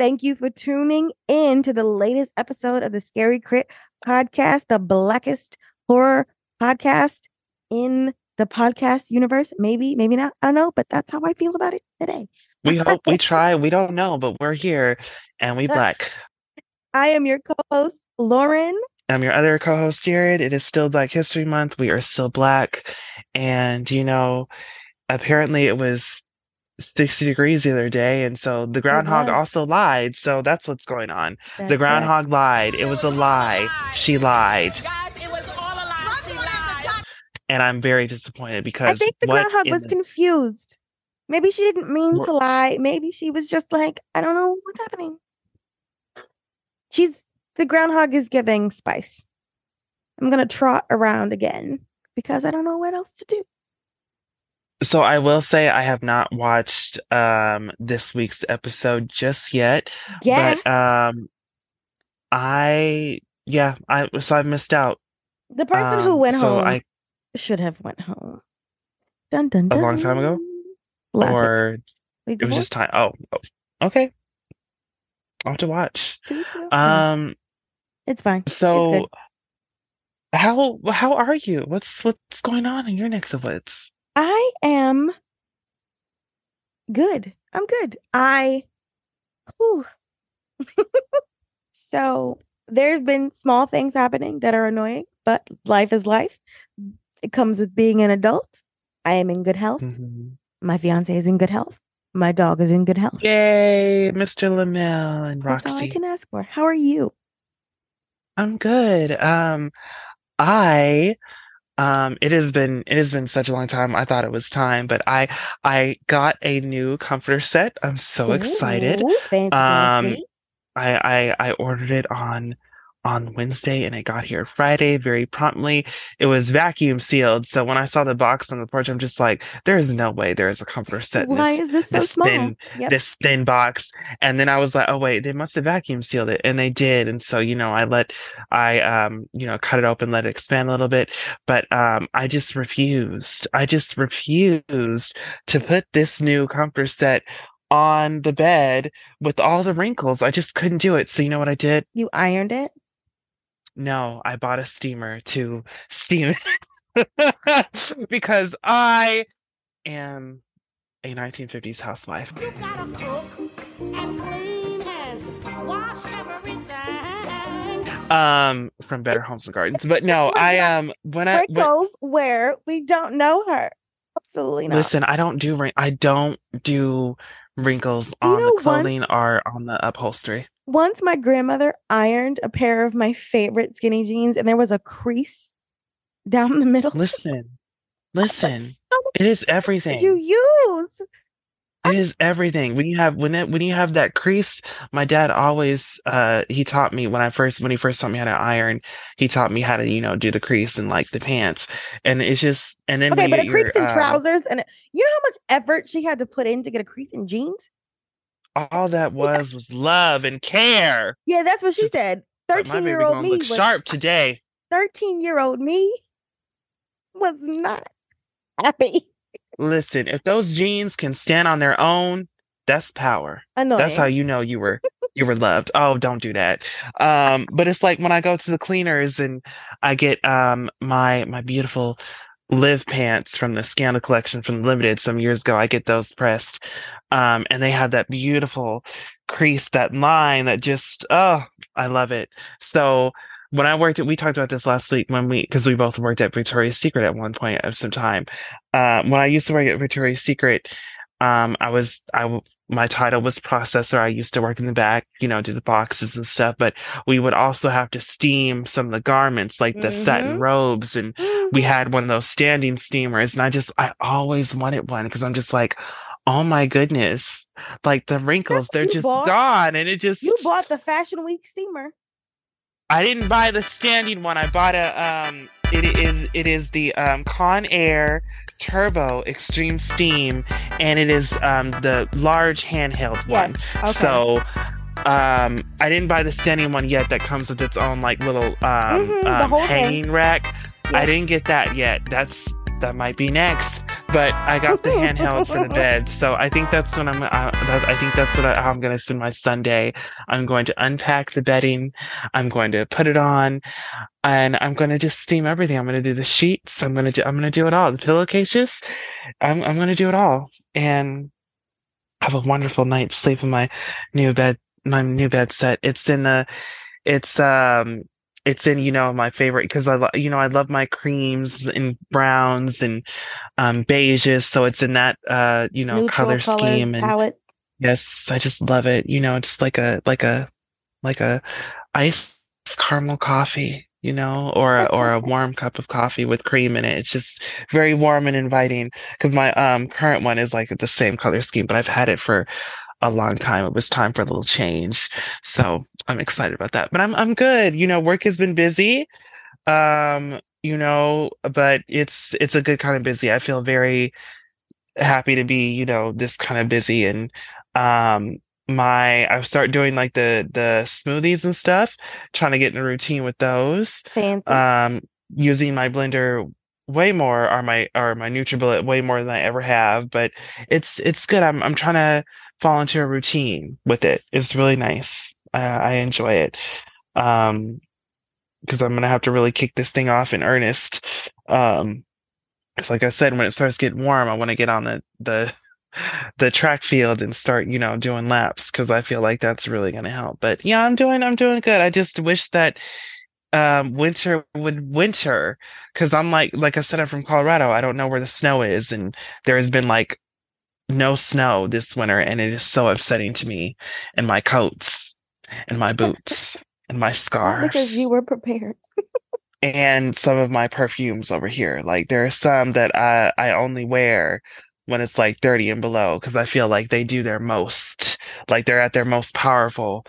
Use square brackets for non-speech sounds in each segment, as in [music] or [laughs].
Thank you for tuning in to the latest episode of the Scary Crit podcast, the blackest horror podcast in the podcast universe. Maybe, maybe not. I don't know, but that's how I feel about it today. We [laughs] hope we try. We don't know, but we're here and we black. [laughs] I am your co-host, Lauren. I'm your other co-host, Jared. It is still Black History Month. We are still black. And you know, apparently it was 60 degrees the other day and so the groundhog uh-huh. also lied so that's what's going on That's the correct. groundhog lied it was a lie she lied and i'm very disappointed because I think the what groundhog was the- confused. Maybe she didn't mean Wha- to lie. Maybe she was just like, I don't know what's happening. She's the groundhog is giving spice. I'm gonna trot around again because I don't know what else to do. So i will say i have not watched um this week's episode just yet Yes, but um i yeah i so i missed out the person who um, went so home i should have went home. Dun dun A long time ago? Last or Week it was just time oh, oh okay i'll have to watch Two weeks ago? No, um it's fine. It's So good. how how are you? What's what's going on in your neck of the woods? I am good. I'm good. I, whew. [laughs] so there's been small things happening that are annoying, but life is life. It comes with being an adult. I am in good health. Mm-hmm. My fiance is in good health. My dog is in good health. Yay, Mr. Lamel and Roxy. That's all I can ask for. How are you? I'm good. Um I um it has been it has been such a long time. I thought it was time, but I I got a new comforter set. I'm so excited. Ooh, Um. I, I I ordered it on on Wednesday and it got here Friday very promptly. It was vacuum sealed. So when I saw the box on the porch, I'm just like, there is no way there is a comforter set Why this, is this so this small? thin- Yep. this thin box. And then I was like, oh wait, they must have vacuum sealed it. And they did. And so, you know, I let I um, you know, cut it open, let it expand a little bit. But um I just refused. I just refused to put this new comforter set on the bed with all the wrinkles. I just couldn't do it. So you know what I did? you ironed it? No, I bought a steamer to steam it [laughs] because I am a 1950s housewife. You gotta cook and clean and wash everything. Um, from Better Homes and Gardens. But no, [laughs] I um when I when, where we don't know her. Absolutely not. listen, I don't do I don't do wrinkles you on know the clothing once- or on the upholstery. Once my grandmother ironed a pair of my favorite skinny jeans and there was a crease down the middle. Listen, [laughs] listen. It is everything. you use? It is everything. When you have when it when you have that crease, my dad always uh he taught me when I first when he first taught me how to iron, he taught me how to, you know, do the crease and like the pants. And it's just and then Okay, but a crease in um, trousers and you know how much effort she had to put in to get a crease in jeans? all that was was love and care. Yeah, that's what she [laughs] said. 13 year old me look was sharp today. 13 year old me was not happy. Listen, if those jeans can stand on their own, that's power. Annoying. That's how you know you were [laughs] you were loved. Oh, don't do that. Um, but it's like when I go to the cleaners and I get um my my beautiful live pants from the Scandal collection from Limited some years ago. I get those pressed. Um, and they have that beautiful crease, that line that just oh, I love it. So when I worked at, we talked about this last week when we, because we both worked at Victoria's Secret at one point of some time. Uh, when I used to work at Victoria's Secret, um, I was, I, my title was processor. I used to work in the back, you know, do the boxes and stuff, but we would also have to steam some of the garments, like the satin Mhm. robes. And we had one of those standing steamers. And I just, I always wanted one because I'm just like, oh my goodness, like the wrinkles, they're just bought? gone. And it just, You bought the Fashion Week steamer. I didn't buy the standing one. I bought a um it is it is the um Conair Turbo Extreme Steam and it is um the large handheld Yes. one. Okay. So um I didn't buy the standing one yet that comes with its own like little um, Mhm, the um whole thing. hanging rack. I didn't get that yet. That's that might be next. but I got the handheld for the [laughs] bed. So I think that's what I'm. Uh, that, I think that's what I, how I'm going to spend my Sunday. I'm going to unpack the bedding. I'm going to put it on, and I'm going to just steam everything. I'm going to do the sheets. I'm going to do. I'm going to do it all. The pillowcases. I'm. I'm going to do it all, and have a wonderful night's sleep in my new bed. My new bed set. It's in the. It's um it's in you know my favorite because I love you know I love my creams and browns and um beiges so it's in that uh you know Neutral color colors, scheme and palette. yes I just love it you know it's like a like a like a iced caramel coffee you know or a, or a [laughs] warm cup of coffee with cream in it it's just very warm and inviting because my um current one is like the same color scheme but I've had it for a long time. It was time for a little change. So I'm excited about that. But I'm I'm good. You know, work has been busy. Um, you know, but it's it's a good kind of busy. I feel very happy to be, you know, this kind of busy and um my I've started doing like the the smoothies and stuff, trying to get in a routine with those. Fancy. Um using my blender way more are my are my NutriBullet way more than I ever have, but it's it's good. I'm I'm trying to fall into a routine with it. It's really nice. I, I enjoy it. Um, because I'm gonna have to really kick this thing off in earnest. Um, because like I said, when it starts getting warm, I want to get on the the the track field and start, you know, doing laps because I feel like that's really gonna help. But yeah, I'm doing I'm doing good. I just wish that um winter would winter because I'm like like I said, I'm from Colorado. I don't know where the snow is, and there has been like no snow this winter, and it is so upsetting to me. And my coats, and my boots, [laughs] and my scarves, because you were prepared. and some of my perfumes over here. Like there are some that I I only wear when it's like 30 and below because I feel like they do their most, like they're at their most powerful,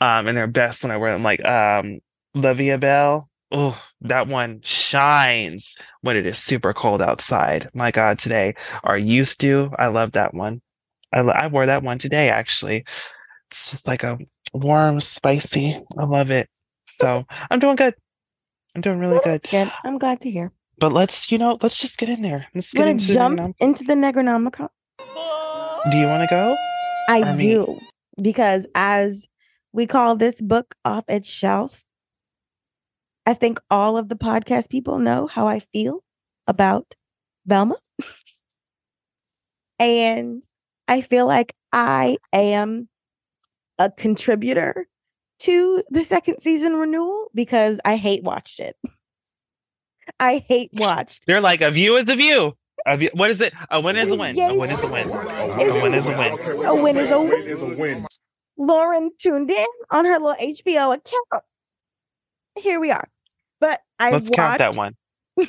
um, and their best when I wear them. Like um, La Via Belle. Oh, that one shines when it is super cold outside. My God, today our youth do. I love that one. I I wore that one today actually. It's just like a warm, spicy. I love it. So I'm doing good. I'm doing really good. good. I'm glad to hear. But let's, you know, let's just get in there. Let's get into jump the into the Negronomicon? Do you want to go? I I mean- do because as we call this book off its shelf, I think all of the podcast people know how I feel about Velma. [laughs] and I feel like I am a contributor to the second season renewal because I hate watched it. I hate watched. They're like a view is a view. A view, what is it? A win is a win. A win is a win. A win is a win. A win is a win. is a win. Lauren tuned in on her little HBO account. Here we are. But I Let's count that one. [laughs]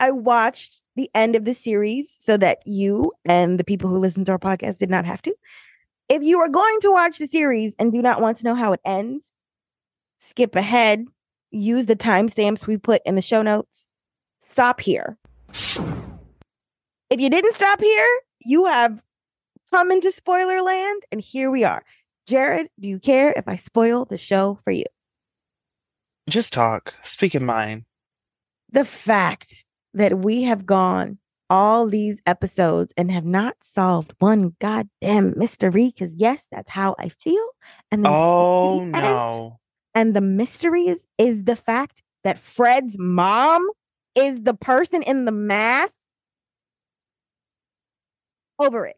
I watched the end of the series so that you and the people who listen to our podcast did not have to. If you are going to watch the series and do not want to know how it ends, skip ahead, use the timestamps we put in the show notes. Stop here. If you didn't stop here, you have come into spoiler land, and here we are. Jared, do you care if I spoil the show for you? Just talk. Speak in mind. the fact that we have gone all these episodes and have not solved one goddamn mystery because yes that's how i feel and Oh no. and the mystery is is the fact that fred's mom is the person in the mask over it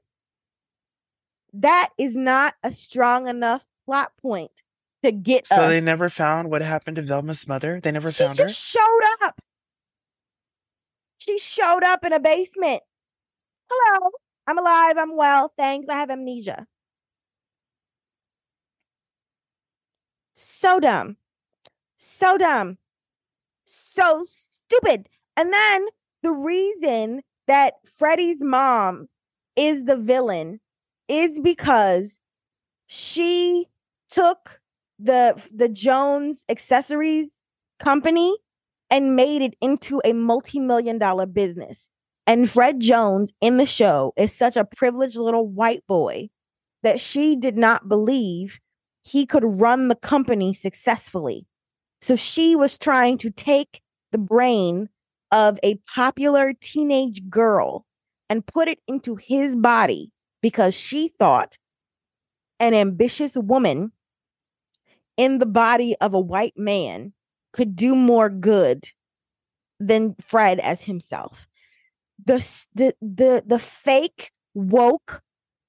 that is not a strong enough plot point to get So us they never found what happened to Velma's mother? They never she found her? She just showed up. She showed up in a basement. Hello, I'm alive. I'm well. Thanks. I have amnesia. So dumb. So dumb. So stupid. And then the reason that Freddie's mom is the villain is because she took the the Jones accessories company and made it into a multi-million dollar business. And Fred Jones in the show is such a privileged little white boy that she did not believe he could run the company successfully. So she was trying to take the brain of a popular teenage girl and put it into his body because she thought an ambitious woman in the body of a white man could do more good than Fred as himself. The the the the fake woke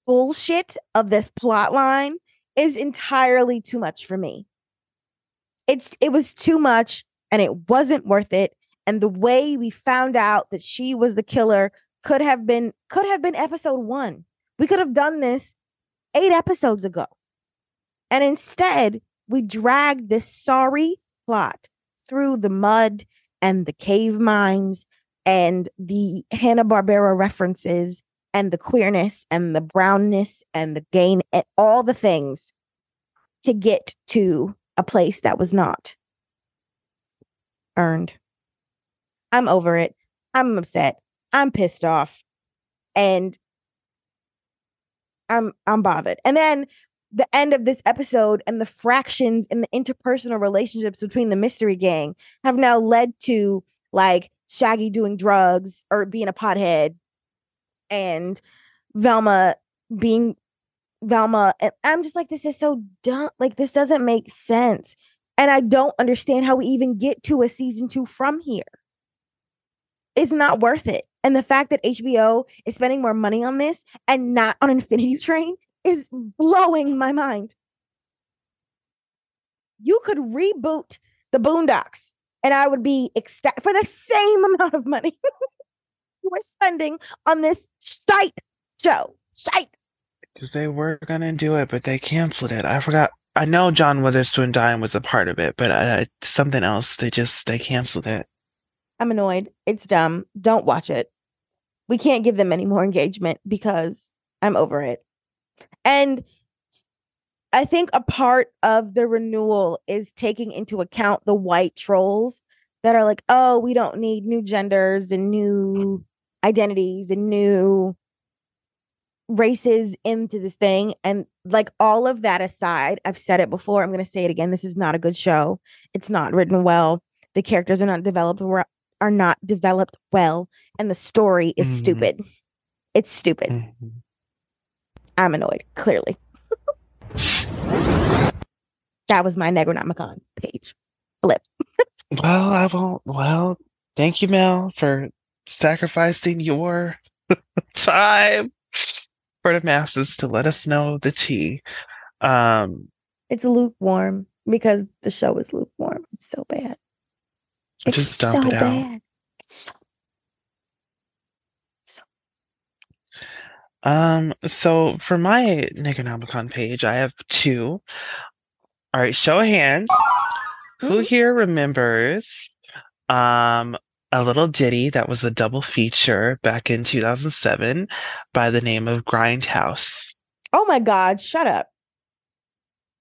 bullshit of this plot line is entirely too much for me. It's it was too much and it wasn't worth it and the way we found out that she was the killer could have been could have been episode 1. We could have done this 8 episodes ago. And instead, we dragged this sorry plot through the mud and the cave mines and the Hanna-Barbera references and the queerness and the brownness and the gain and all the things to get to a place that was not earned. I'm over it. I'm upset. I'm pissed off. And I'm I'm bothered. And then the end of this episode and the fractions in the interpersonal relationships between the mystery gang have now led to like Shaggy doing drugs or being a pothead and Velma being Velma. And I'm just like, this is so dumb. Like, this doesn't make sense. And I don't understand how we even get to a season two from here. It's not worth it. And the fact that HBO is spending more money on this and not on Infinity Train is blowing my mind. You could reboot the Boondocks and I would be ecstatic for the same amount of money [laughs] you were spending on this shite show. Shite. Because they were gonna do it, but they canceled it. I forgot. I know John Witherspoon dying was a part of it, but uh, something else. They just they canceled it. I'm annoyed. It's dumb. Don't watch it. We can't give them any more engagement because I'm over it. And I think a part of the renewal is taking into account the white trolls that are like, oh, we don't need new genders and new identities and new races into this thing. And like all of that aside, I've said it before. I'm going to say it again. This is not a good show. It's not written well. The characters are not developed are not developed well, and the story is Mhm. stupid. It's stupid. Mhm. I'm annoyed, clearly. that was my Negronomicon page. Flip. Well, I won't. Well, thank you, Mel, for sacrificing your [laughs] time for the masses to let us know the tea. Um, It's lukewarm because the show is lukewarm. It's so bad. It's Just dump so it out. bad. It's so um, so for my Necronomicon page, I have two. All right, show of hands. Who Mhm. here remembers um a little ditty that was a double feature back in 2007 by the name of Grindhouse? Oh my God, shut up.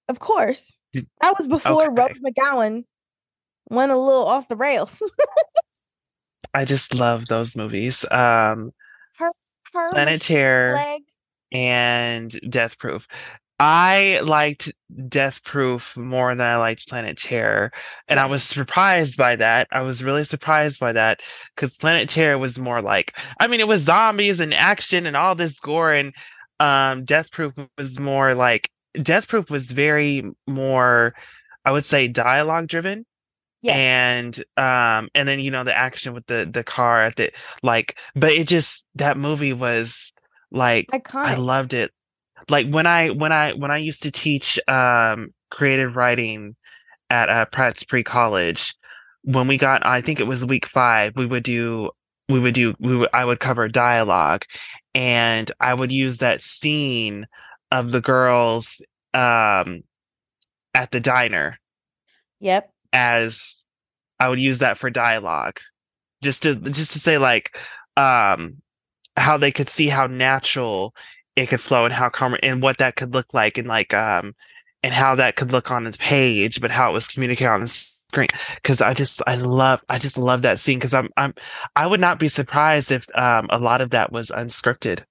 Of course. That was before Okay. Rose McGowan went a little off the rails. [laughs] I just love those movies. Um, her her Planet machine Terror leg. and Death Proof. I liked Death Proof more than I liked Planet Terror, and I was surprised by that. I was really surprised by that because Planet Terror was more like, I mean, it was zombies and action and all this gore, and um, Death Proof was more like Death Proof was very more, I would say, dialogue driven Yes. and um and then you know the action with the the car at the like but it just that movie was like I Iconic. loved it like when I when I when I used to teach um creative writing at uh, Pratt's pre-college when we got I think it was week 5 we would do we would do we would I would cover dialogue and I would use that scene of the girls um at the diner yep. As I would use that for dialogue just to just to say like um how they could see how natural it could flow and how com- and what that could look like and like um and how that could look on the page but how it was communicated on the screen because I just I love I just love that scene because I'm I'm I would not be surprised if um a lot of that was unscripted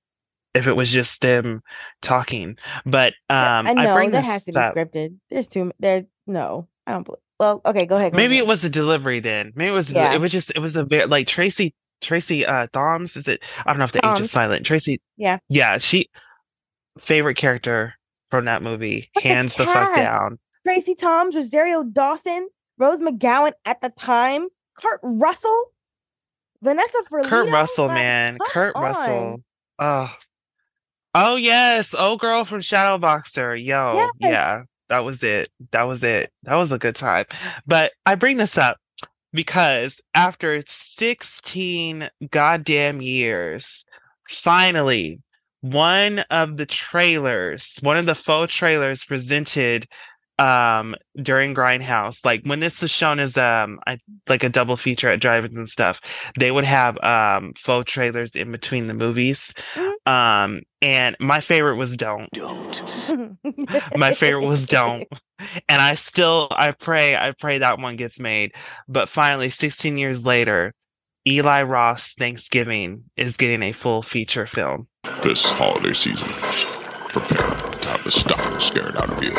if it was just them talking but um I know bring that has to be up- scripted. There's too there's no, I don't believe. Well, okay, go ahead. go Maybe ahead. it was the delivery then. Maybe it was Yeah. it was just it was a very like Tracy Tracy uh Thoms. Is it? I don't know if the H is silent. Tracy. Yeah. Yeah. She favorite character from that movie, hands the, fuck down. Tracy Toms, Rosario Dawson, Rose McGowan at the time, Kurt Russell, Vanessa Ferlito. Kurt Russell, like, man. Kurt on. Russell. Oh. Oh yes. Oh girl from Shadowboxer. Yo. Yes. Yeah. That was it. That was it. That was a good time. But I bring this up because after 16 goddamn years, finally, one of the trailers, one of the faux trailers presented um during Grindhouse, like when this was shown as um I like a double feature at drive-ins and stuff, they would have um faux trailers in between the movies. Mhm. Um and my favorite was Don't. [laughs] My favorite was Don't. And I still I pray I pray that one gets made. But finally 16 years later, Eli Roth's Thanksgiving is getting a full feature film. This holiday season, prepare to have the stuffing scared out of you.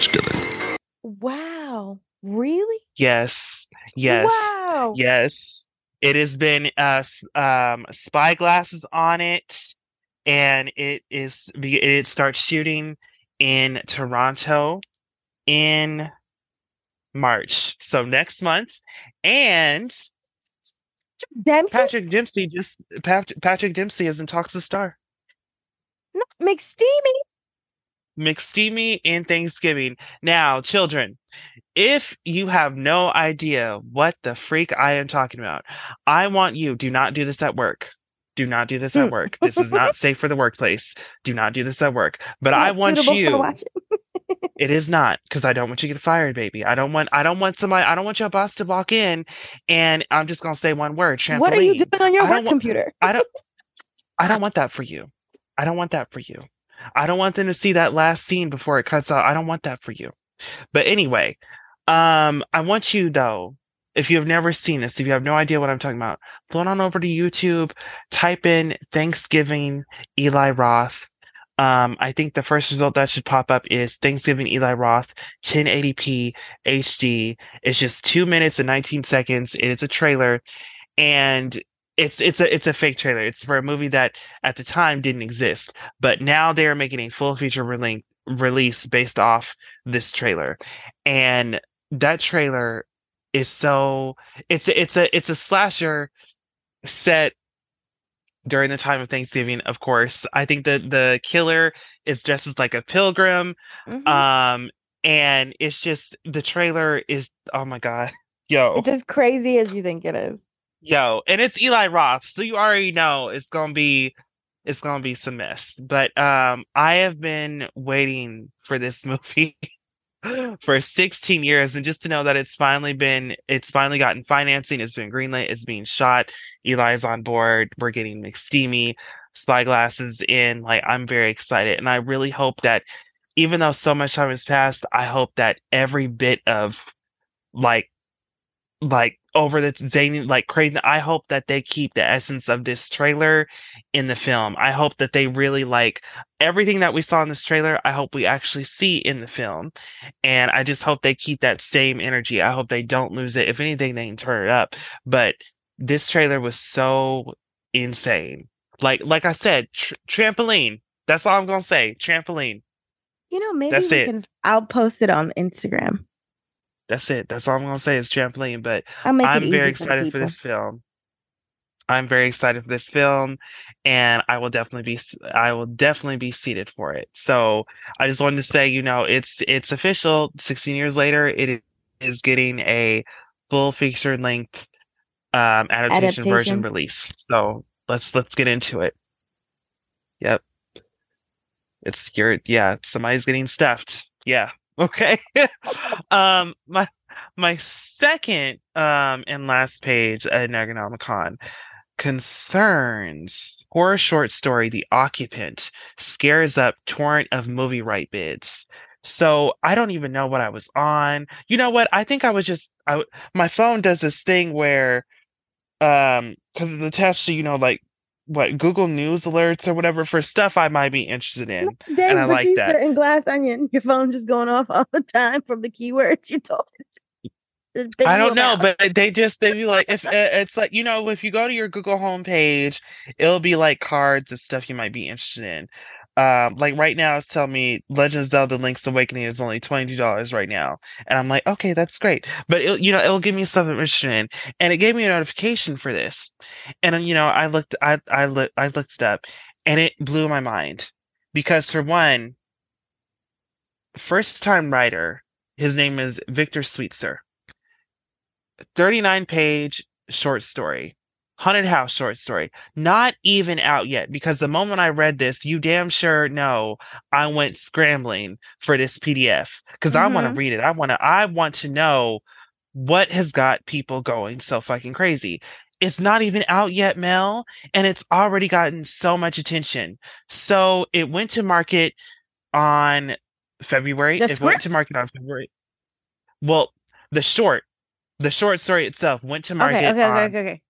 Thanksgiving. wow. Really? Yes. Yes. Wow. Yes. It has been uh s- um spyglasses on it and it is it starts shooting in Toronto in March. So next month and Dempsey? Patrick Dempsey just Patrick Dempsey is in talks to star. No, McSteamy. McSteamy and Thanksgiving. Now, children, if you have no idea what the freak I am talking about, I want you do not do this at work. Do not do this at Hmm. work. This is not [laughs] safe for the workplace. Do not do this at work. But I want you. [laughs] It is not because I don't want you to get fired, baby. I don't want. I don't want somebody. I don't want your boss to walk in, and I'm just gonna say one word. What are you doing on your I work computer? I don't [laughs] I don't want that for you. I don't want that for you. I don't want them to see that last scene before it cuts out. I don't want that for you. But anyway, um I want you though, if you have never seen this, if you have no idea what I'm talking about, float on over to YouTube, type in Thanksgiving Eli Roth. Um, I think the first result that should pop up is Thanksgiving Eli Roth 1080p HD. It's just two minutes and 19 seconds. It is a trailer, and it's it's a it's a fake trailer. It's for a movie that at the time didn't exist, but now they are making a full feature rele- release based off this trailer, and that trailer is so it's a, it's a it's a slasher set during the time of Thanksgiving. Of course, I think that the killer is dressed as like a pilgrim, Mhm. um, and it's just the trailer is oh my god, yo, It's as crazy as you think it is. Yo, and it's Eli Roth, so you already know it's gonna be it's gonna be some mess. But um I have been waiting for this [laughs] movie for 16 years and just to know that it's finally been it's finally gotten financing, it's been greenlit, it's being shot, Eli's on board, we're getting McSteamy, spyglasses in, like I'm very excited and I really hope that even though so much time has passed, I hope that every bit of like like over the zany like crazy. I hope that they keep the essence of this trailer in the film. I hope that they really like everything that we saw in this trailer i hope we actually see in the film. And i just hope they keep that same energy. I hope they don't lose it. If anything they can turn it up. But this trailer was so insane. Like like i said tr- trampoline. That's all i'm gonna say. Trampoline. You know, maybe That's we it. can. I'll post it on Instagram. That's it that's all i'm gonna say is trampoline but I'll make it I'm very excited for people. this film. I'm very excited for this film, and I will definitely be I will definitely be seated for it. So I just wanted to say, you know, it's it's official. 16 years later, it is getting a full feature length um, adaptation, version release. So let's let's get into it. Yep, it's your yeah. Somebody's getting stuffed. Yeah. Okay. [laughs] um, my my second um and last page at Negronomicon concerns horror short story The Occupant scares up torrent of movie right bids. So I don't even know what I was on. You know what? I think I was just I my phone does this thing where um because it's attached to you know like what Google News alerts or whatever for stuff I might be interested in. Dave I like Bautista that. and Glass Onion. Your phone just going off all the time from the keywords you told it. I don't know, about? but they just they be like if uh, it's like you know if you go to your Google homepage, it'll be like cards of stuff you might be interested in. Um, like right now, it's telling me Legend of Zelda: Link's Awakening is only twenty two dollars right now, and I'm like, okay, that's great. But it, you know, it'll give me in, and it gave me a notification for this, and you know, I looked, I I looked, I looked it up, and it blew my mind because for one, first time writer, his name is Victor Sweetser. 39 page short story. Haunted House short story. Not even out yet because the moment I read this, you damn sure know I went scrambling for this PDF because I want to mm-hmm. read it. I want to I want to know what has got people going so fucking crazy. It's not even out yet, Mel, and it's already gotten so much attention. So it went to market on February. The it went to market on February. Well, the short, the short story itself went to market Okay, okay, on okay, okay, okay.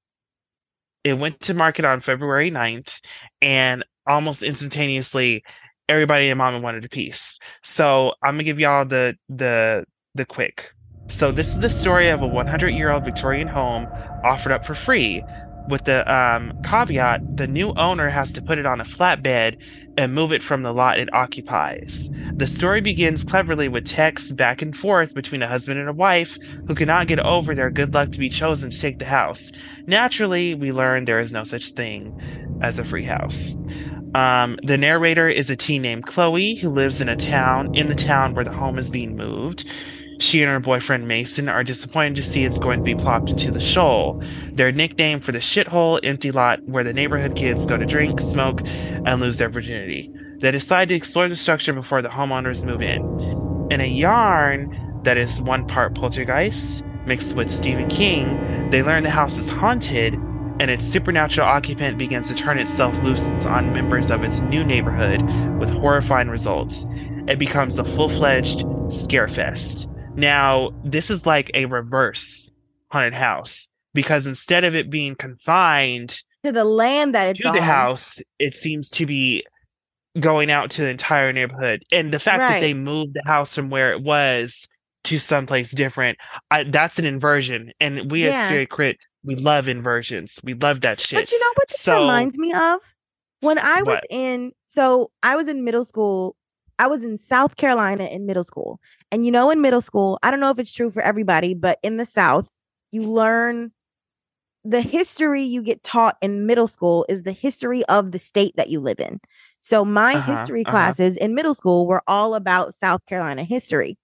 It went to market on February 9th, and almost instantaneously, everybody in Mama wanted a piece. So I'm gonna give y'all the the the quick. So this is the story of a 100 year old Victorian home offered up for free, with the um, caveat the new owner has to put it on a flatbed and move it from the lot it occupies. The story begins cleverly with texts back and forth between a husband and a wife who cannot get over their good luck to be chosen to take the house. Naturally, we learn there is no such thing as a free house. Um, the narrator is a teen named Chloe who lives in a town in the town where the home is being moved. She and her boyfriend Mason are disappointed to see it's going to be plopped into the shoal, their nickname for the shithole empty lot where the neighborhood kids go to drink, smoke, and lose their virginity. They decide to explore the structure before the homeowners move in. In a yarn that is one part poltergeist mixed with Stephen King, they learn the house is haunted and its supernatural occupant begins to turn itself loose on members of its new neighborhood with horrifying results. It becomes a full fledged scarefest. Now, this is like a reverse haunted house because instead of it being confined To the land that it's to on. the house, it seems to be going out to the entire neighborhood. And the fact that they moved the house from where it was to someplace different, I, that's an inversion. And we Yeah. at Scary Crit, we love inversions. We love that shit. But you know what this So- reminds me of? When I was What? in, so I was in middle school. I was in South Carolina in middle school. And you know, in middle school, I don't know if it's true for everybody, but in the South, you learn the history you get taught in middle school is the history of the state that you live in. So my Uh-huh, history uh-huh. classes in middle school were all about South Carolina history.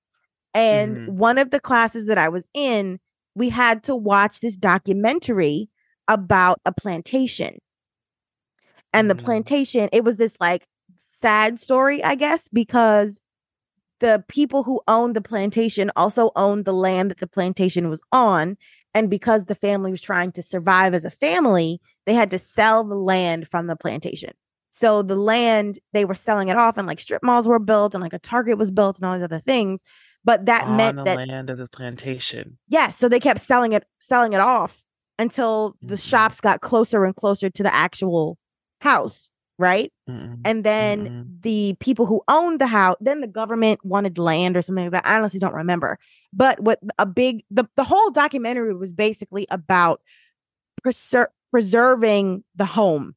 And Mhm. one of the classes that I was in, we had to watch this documentary about a plantation. And the Mm. plantation, it was this like sad story, I guess, because the people who owned the plantation also owned the land that the plantation was on. And because the family was trying to survive as a family, they had to sell the land from the plantation. So the land, they were selling it off, and like strip malls were built, and like a Target was built, and all these other things. But that on meant the that land of the plantation. yeah, so they kept selling it, selling it off until the Mhm. shops got closer and closer to the actual house, right? Mm-mm. And then Mm-mm. the people who owned the house, then the government wanted land or something like that. I honestly don't remember. But what a big the, the whole documentary was basically about preser- preserving the home.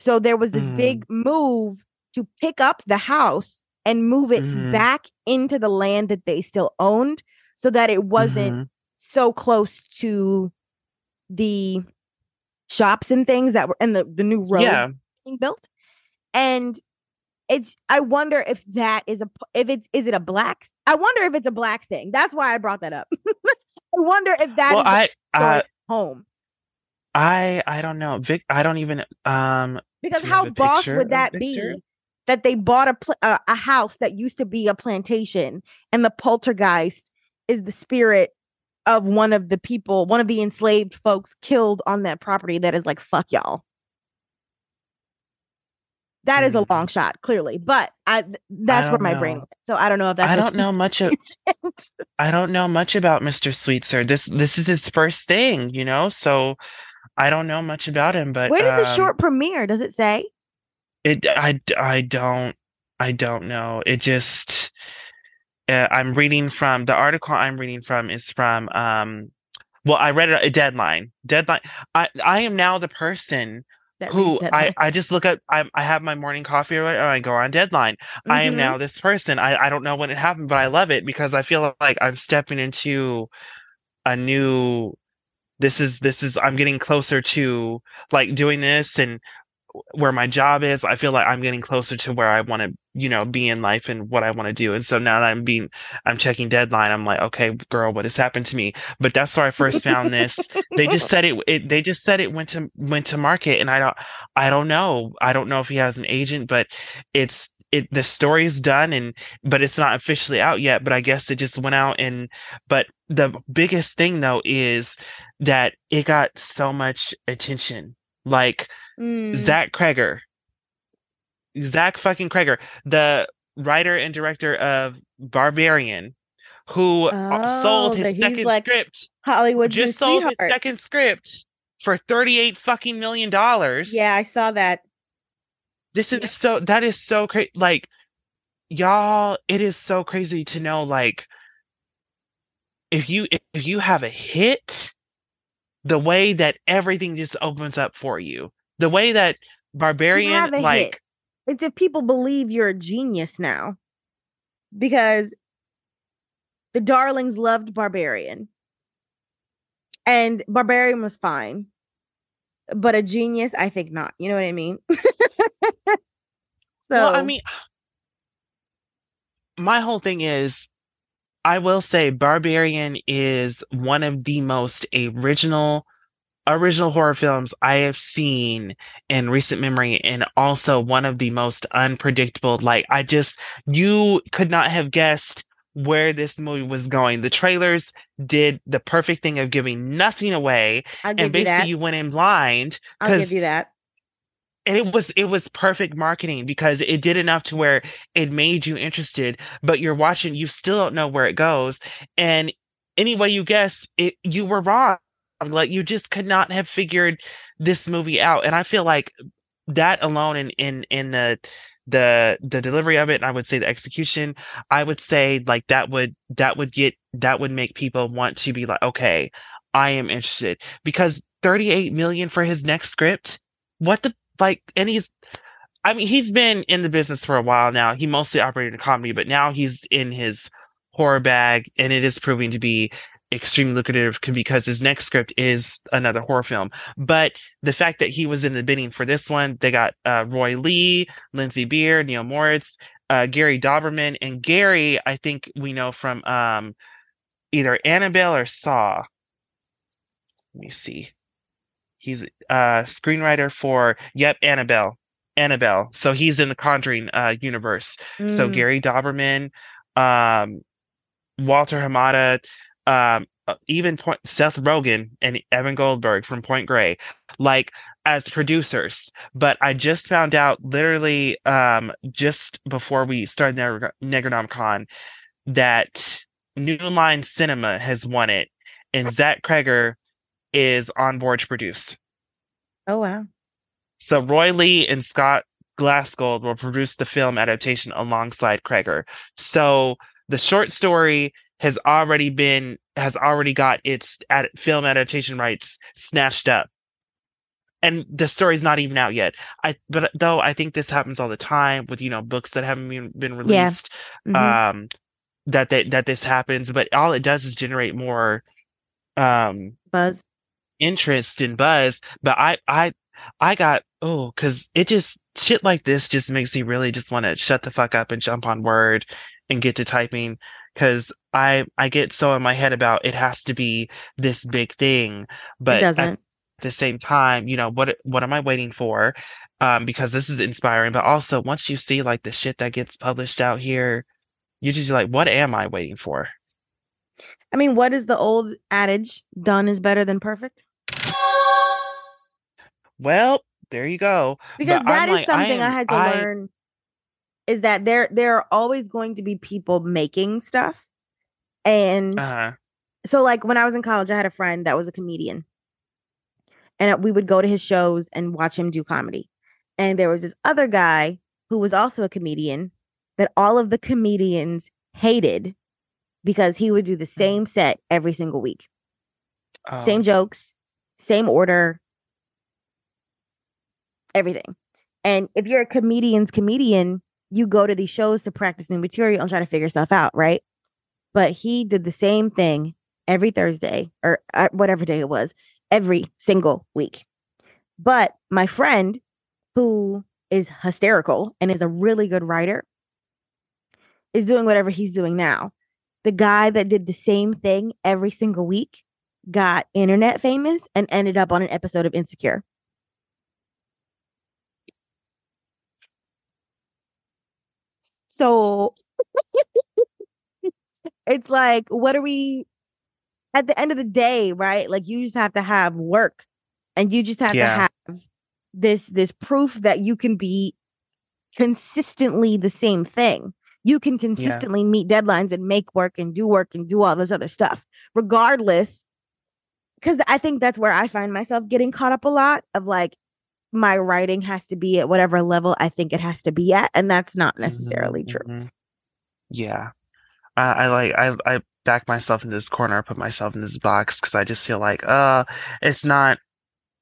So there was this Mm. big move to pick up the house and move it Mhm. back into the land that they still owned so that it wasn't Mhm. so close to the shops and things that were and the, the new road Yeah. being built and it's i wonder if that is a if it's is it a black i wonder if it's a black thing that's why i brought that up [laughs] i wonder if that is Well, a I, uh, home I, I don't know. Vic, I don't even. Um, because do you have how boss would that be that they bought a, pl- uh, a house that used to be a plantation and the poltergeist is the spirit of one of the people one of the enslaved folks killed on that property that is like fuck y'all That is a Mhm. long shot, clearly, but I th- that's where don't my brain went. So I don't know if that's. I don't know much of. [laughs] I don't know much about Mr. Sweetser. This this is his first thing, you know. So I don't know much about him. But Where did the um, short premiere? Does it say? It I I don't I don't know. It just uh, I'm reading from the article I'm reading from is from um well I read it a deadline deadline I I am now the person That who I. I just look at I I have my morning coffee or I go on deadline I am Mhm. now this person I I don't know when it happened but I love it because I feel like I'm stepping into a new this is this is I'm getting closer to like doing this and where my job is i feel like i'm getting closer to where i want to you know be in life and what i want to do. And so now that i'm being i'm checking deadline i'm like okay girl what has happened to me? But that's where i first found this. They [laughs] just said it, it they just said it went to went to market and i don't i don't know. I don't know if he has an agent but it's it the story's done and but it's not officially out yet but i guess it just went out and but the biggest thing though is that it got so much attention. Like Mm. Zach Cregger. Zach fucking Cregger, the writer and director of Barbarian, who uh, Oh, sold his second like script, Hollywood just sold sweetheart. his second script for 38 fucking million dollars. Yeah, I saw that. This is Yeah. so that is so crazy. Like, y'all, it is so crazy to know like if you if you have a hit, the way that everything just opens up for you. The way that Barbarian a hit. like It's if people believe you're a genius now. Because the darlings loved Barbarian. And Barbarian was fine. But a genius, I think not. You know what I mean? so [laughs] Well, I mean, my whole thing is, I will say, Barbarian is one of the most original, original horror films I have seen in recent memory, and also one of the most unpredictable. Like, I just, you could not have guessed where this movie was going. The trailers did the perfect thing of giving nothing away, and basically that. you went in blind I'll give you that. and it was it was perfect marketing because it did enough to where it made you interested but you're watching you still don't know where it goes and any way you guess it you were wrong like you just could not have figured this movie out. And i feel like that alone in in in the the the delivery of it and i would say the execution i would say like that would that would get that would make people want to be like okay i am interested. Because 38 million for his next script? What the like and he's i mean he's been in the business for a while now. He mostly operated in comedy but now he's in his horror bag and it is proving to be extremely lucrative because his next script is another horror film. But the fact that he was in the bidding for this one they got uh, roy lee lindsey beer neal moritz uh, gary dauberman and gary i think we know from um either annabelle or saw. Let me see. He's a screenwriter for yep annabelle. Annabelle. So he's in the conjuring uh universe. So Mm. Gary Dauberman, um, Walter Hamada, um, uh, even point, Seth Rogen and Evan Goldberg from Point Grey, like as producers. But I just found out literally um, just before we started Neg- Negronomicon that New Line Cinema has won it, and Zach Cregger is on board to produce. Oh wow. So Roy Lee and Scott Glassgold will produce the film adaptation alongside Cregger. So the short story has already been has already got its ad- film adaptation rights snatched up. And the story's not even out yet. I but though I think this happens all the time with you know books that haven't been, been Yeah. released Mhm. um that they, that this happens but all it does is generate more um Buzz. interest and buzz but i i i got oh because it just shit like this just makes me really just want to shut the fuck up and jump on word and get to typing because i i get so in my head about it has to be this big thing but it at doesn't. the same time you know what what am i waiting for um because this is inspiring but also once you see like the shit that gets published out here you just like what am i waiting for I mean, what is the old adage? Done is better than perfect. well there you go Because But that I'm is like, something I, am- had to I- learn. Is that there there are always going to be people making stuff, and uh so like when I was in college, I had a friend that was a comedian, and uh, we would go to his shows and watch him do comedy. And there was this other guy who was also a comedian that all of the comedians hated because he would do the same set every single week. Oh, Same jokes, same order, everything. And if you're a comedian's comedian, you go to these shows to practice new material and try to figure stuff out, right? But he did the same thing every Thursday or uh, whatever day it was, every single week. But my friend, who is hysterical and is a really good writer, is doing whatever he's doing now. The guy that did the same thing every single week got internet famous and ended up on an episode of Insecure. So [laughs] it's like, what are we at the end of the day, right? Like you just have to have work and you just have Yeah. to have this this proof that you can be consistently the same thing. You can consistently meet deadlines and make work and do work and do all this other stuff, regardless. Because I think that's where I find myself getting caught up a lot of like my writing has to be at whatever level I think it has to be at. And that's not necessarily Mhm, true. Yeah. I, I like I I back myself in this corner, put myself in this box because I just feel like uh it's not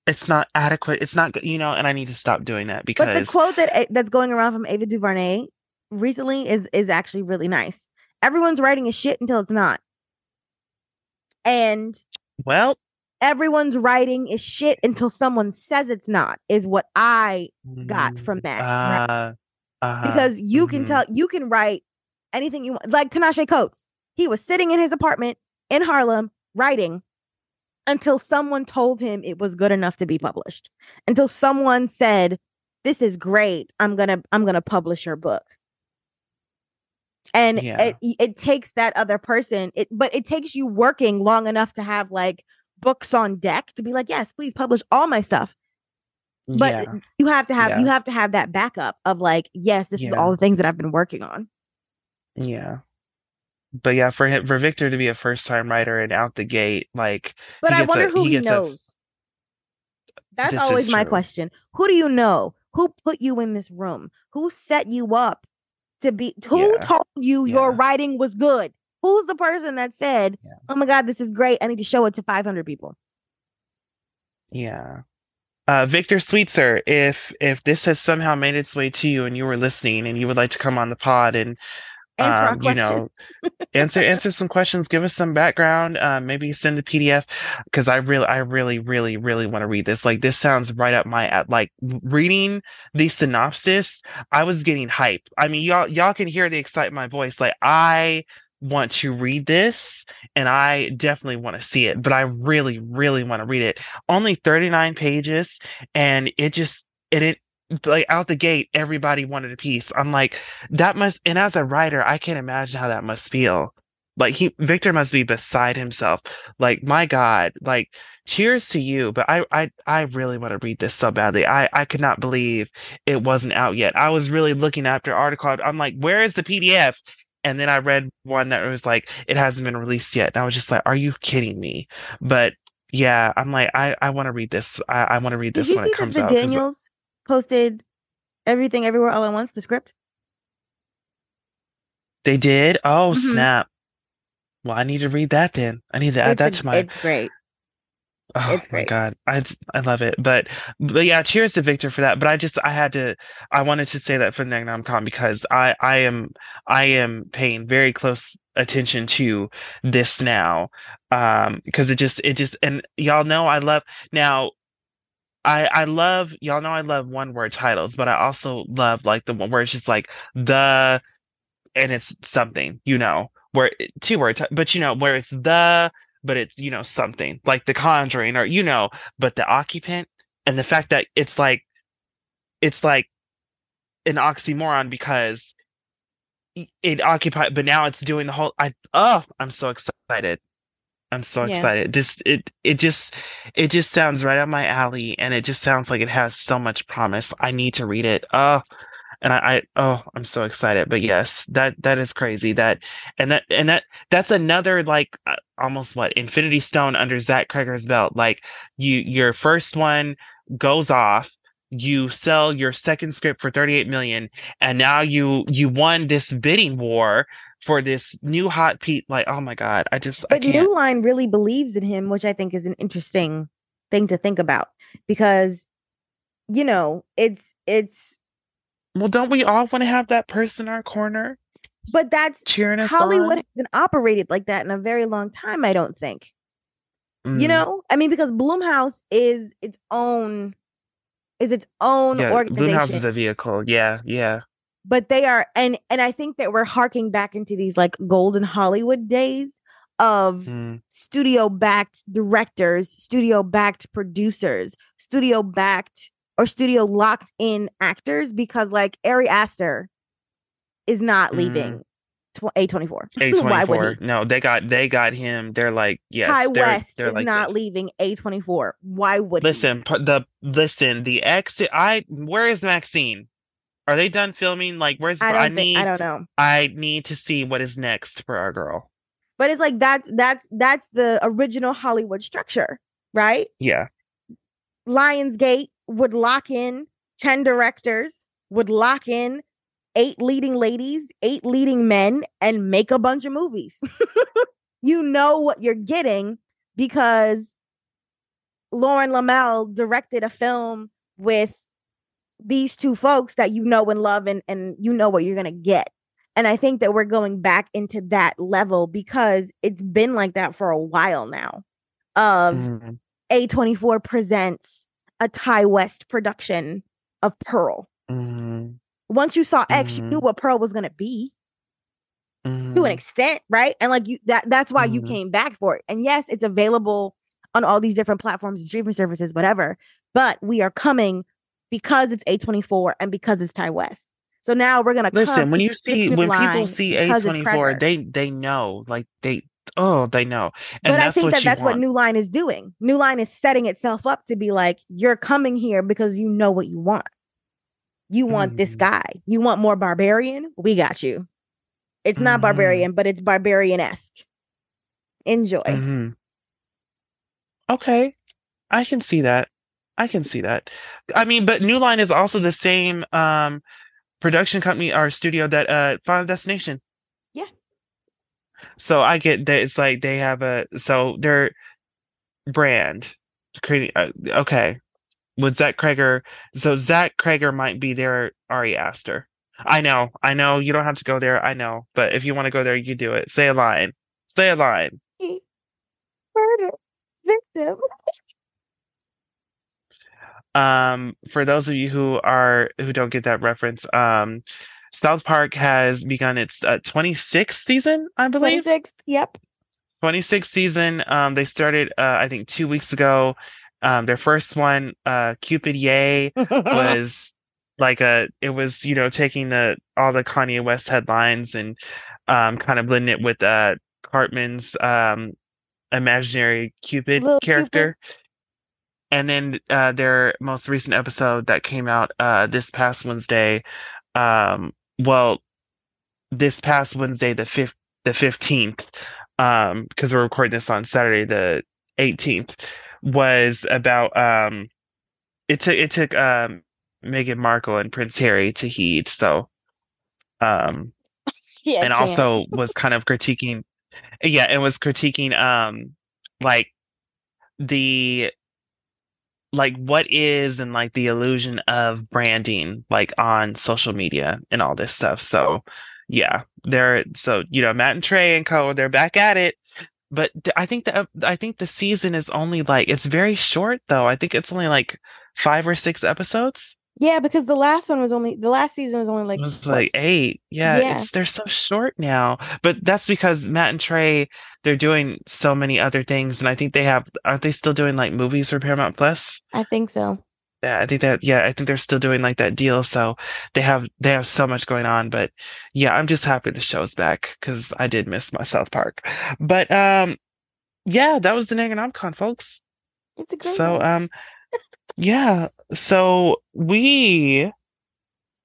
it's not adequate. It's not good, you know, and I need to stop doing that because. But the quote that that's going around from Ava DuVernay recently is is actually really nice. Everyone's writing is shit until it's not. And well everyone's writing is shit until someone says it's not, is what I got from that. right? uh, uh because you can mhm. tell you can write anything you want. Like Ta-Nehisi Coates, he was sitting in his apartment in Harlem writing until someone told him it was good enough to be published. Until someone said, "This is great. I'm gonna I'm gonna publish your book." And Yeah. it it takes that other person. It but it takes you working long enough to have like books on deck to be like, "Yes, please publish all my stuff." But yeah. you have to have Yeah. you have to have that backup of like, yes, this is all the things that I've been working on. Yeah. But yeah, for him, for Victor to be a first time writer and out the gate, like But I wonder a- who he he, gets a- knows. That's always my true. question. Who do you know? Who put you in this room? Who set you up to be who Yeah. told you your writing was good? Who's the person that said, Yeah. "Oh my god, this is great. I need to show it to 500 people." Yeah. Uh, Victor Sweetser, if if this has somehow made its way to you and you were listening and you would like to come on the pod and Answer our um, you know [laughs] answer answer some questions, give us some background, uh, maybe send the PDF because I really I really really really want to read this. Like this sounds right up my at like reading the synopsis. I was getting hype. I mean y'all y'all can hear the excitement in my voice. Like I want to read this and I definitely want to see it, but I really, really want to read it. Only 39 pages and it just it, it like out the gate, everybody wanted a piece. I'm like, that must and as a writer, I can't imagine how that must feel. Like he Victor must be beside himself. Like, my God, like cheers to you. But I I I really want to read this so badly. I I could not believe it wasn't out yet. I was really looking after article. I'm like, where is the PDF? And then I read one that was like, it hasn't been released yet. And I was just like, are you kidding me? But yeah, I'm like, I, I want to read this. I, I want to read Did this when it comes the out. Daniels posted everything everywhere all at once, the script? They did? Oh, Mhm. snap. Well, I need to read that then. I need to add It's that a- to my It's great. Oh It's my. God. I I love it. But but yeah, cheers to Victor for that. But I just I had to I wanted to say that for the Con because I I am I am paying very close attention to this now. Um because it just it just and y'all know I love now I I love y'all know I love one word titles, but I also love like the one where it's just like the and it's something, you know, where eh, two word ti- but you know where it's the but it's you know something like the conjuring or you know but the occupant and the fact that it's like it's like an oxymoron because it occupied but now it's doing the whole i oh i'm so excited i'm so Yeah. excited. This it it just it just sounds right up my alley and it just sounds like it has so much promise. I need to read it. Oh and I, I oh i'm so excited. But yes that that is crazy that and that and that that's another like uh, almost what infinity stone under zach Cregger's belt. Like you your first one goes off you sell your second script for 38 million and now you you won this bidding war for this new hot Pete. Like, oh my god, I just But can't. New Line really believes in him, which I think is an interesting thing to think about because you know, it's it's well, don't we all want to have that person in our corner but that's cheering us Hollywood on? hasn't operated like that in a very long time, I don't think. You Mm, know? I mean, because Blumhouse is its own is its own yeah, organization. Blumhouse is a vehicle. Yeah, yeah. But they are and and I think that we're harking back into these like golden Hollywood days of Mm, studio backed directors, studio backed producers, studio backed or studio locked in actors because like Ari Aster is not Mm. leaving tw- A24. A [laughs] Why would he? No, they got they got him. They're like yes. Ty they're, West they're is like not this. leaving A24. Why would he? Listen, pu- the listen, the exit. I where is Maxine? Are they done filming? Like, where's I I, don't think need I don't know. I need to see what is next for our girl. But it's like that's that's that's the original Hollywood structure, right? Yeah. Lionsgate would lock in 10 directors, would lock in eight leading ladies, eight leading men, and make a bunch of movies. [laughs] you know what you're getting because Lauren Lamel directed a film with these two folks that you know and love and, and you know what you're gonna get. And I think that we're going back into that level because it's been like that for a while now. Of Mhm. a24 presents a Ti West production of Pearl. Mhm. Once you saw X, you Mhm. knew what Pearl was going to be to an Mhm. extent, right? And like you that that's why you Mhm. came back for it. And yes, it's available on all these different platforms and streaming services whatever, but we are coming because it's A24 and because it's Ti West. So now we're going to Listen, when you see when people see A twenty four, they they know, like they oh they know, and but I think that that's what. New Line is doing. New Line is setting itself up to be like, you're coming here because you know what you want. You want this Mhm. guy. You want more barbarian? We got you. It's not Mhm. barbarian, but it's barbarian esque. Enjoy. Mhm. Okay, I can see that. I can see that. I mean, but New Line is also the same um production company or studio that uh Final Destination. Yeah. So I get that it's like they have a so their brand creating. Uh, okay, with Zach Cregger, so Zach Cregger might be their Ari Aster. I know, I know. You don't have to go there. I know, but if you want to go there, you do it. Say a line. Say a line. Murder victim. [laughs] um for those of you who are who don't get that reference um south park has begun its uh, 26th season i believe 26th. Yep. 26th season um they started uh i think two weeks ago um their first one uh cupid Ye [laughs] was like a it was you know taking the all the kanye west headlines and um kind of blending it with uh cartman's um imaginary cupid character. Cupid. And then uh their most recent episode that came out uh this past wednesday um well this past wednesday the fifth the 15th um because we're recording this on saturday the 18th was about um it took it took um Meghan Markle and Prince Harry to heed so um [laughs] yeah, and also was kind of critiquing yeah it was critiquing um like the like what is and like the illusion of branding like on social media and all this stuff. So yeah they're so you know matt and trey and co they're back at it. But i think the uh, i think the season is only like it's very short though. I think it's only like five or six episodes yeah, because the last one was only the last season was only like it was what, like eight. Yeah, Yeah. it's they're so short now. But that's because Matt and Trey they're doing so many other things, and I think they have. Aren't they still doing like movies for Paramount Plus? I think so. Yeah, I think that. Yeah, I think they're still doing like that deal. So they have they have so much going on. But yeah, I'm just happy the show's back because I did miss my South Park. But um, yeah, that was the Negronomicon, folks. It's a great So one. um yeah, so we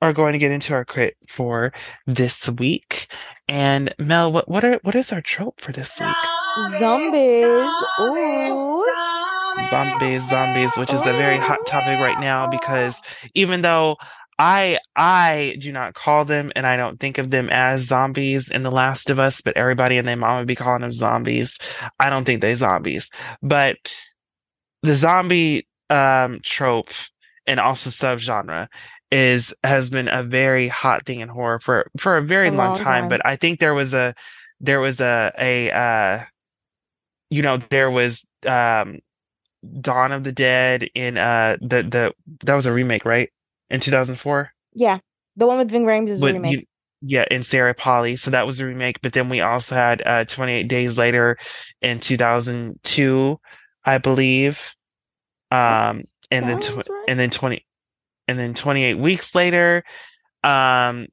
are going to get into our crit for this week. And Mel, what what are what is our trope for this week? Zombies. Ooh. Zombies, zombies, which is a very hot topic right now because even though I I do not call them and I don't think of them as zombies in The Last of Us, but everybody and their mom would be calling them zombies. I don't think they zombies. But the zombie um trope and also subgenre is has been a very hot thing in horror for for a very A long long time, time. but I think there was a there was a a uh you know there was um Dawn of the Dead in uh the the that was a remake, right? In 2004. Yeah, the one with Ving Rhames is a With remake. you, yeah, in Sarah Polley. So that was a remake, but then we also had uh 28 Days Later in 2002, I believe. Um and then tw- right. and then 20 and then 28 weeks later um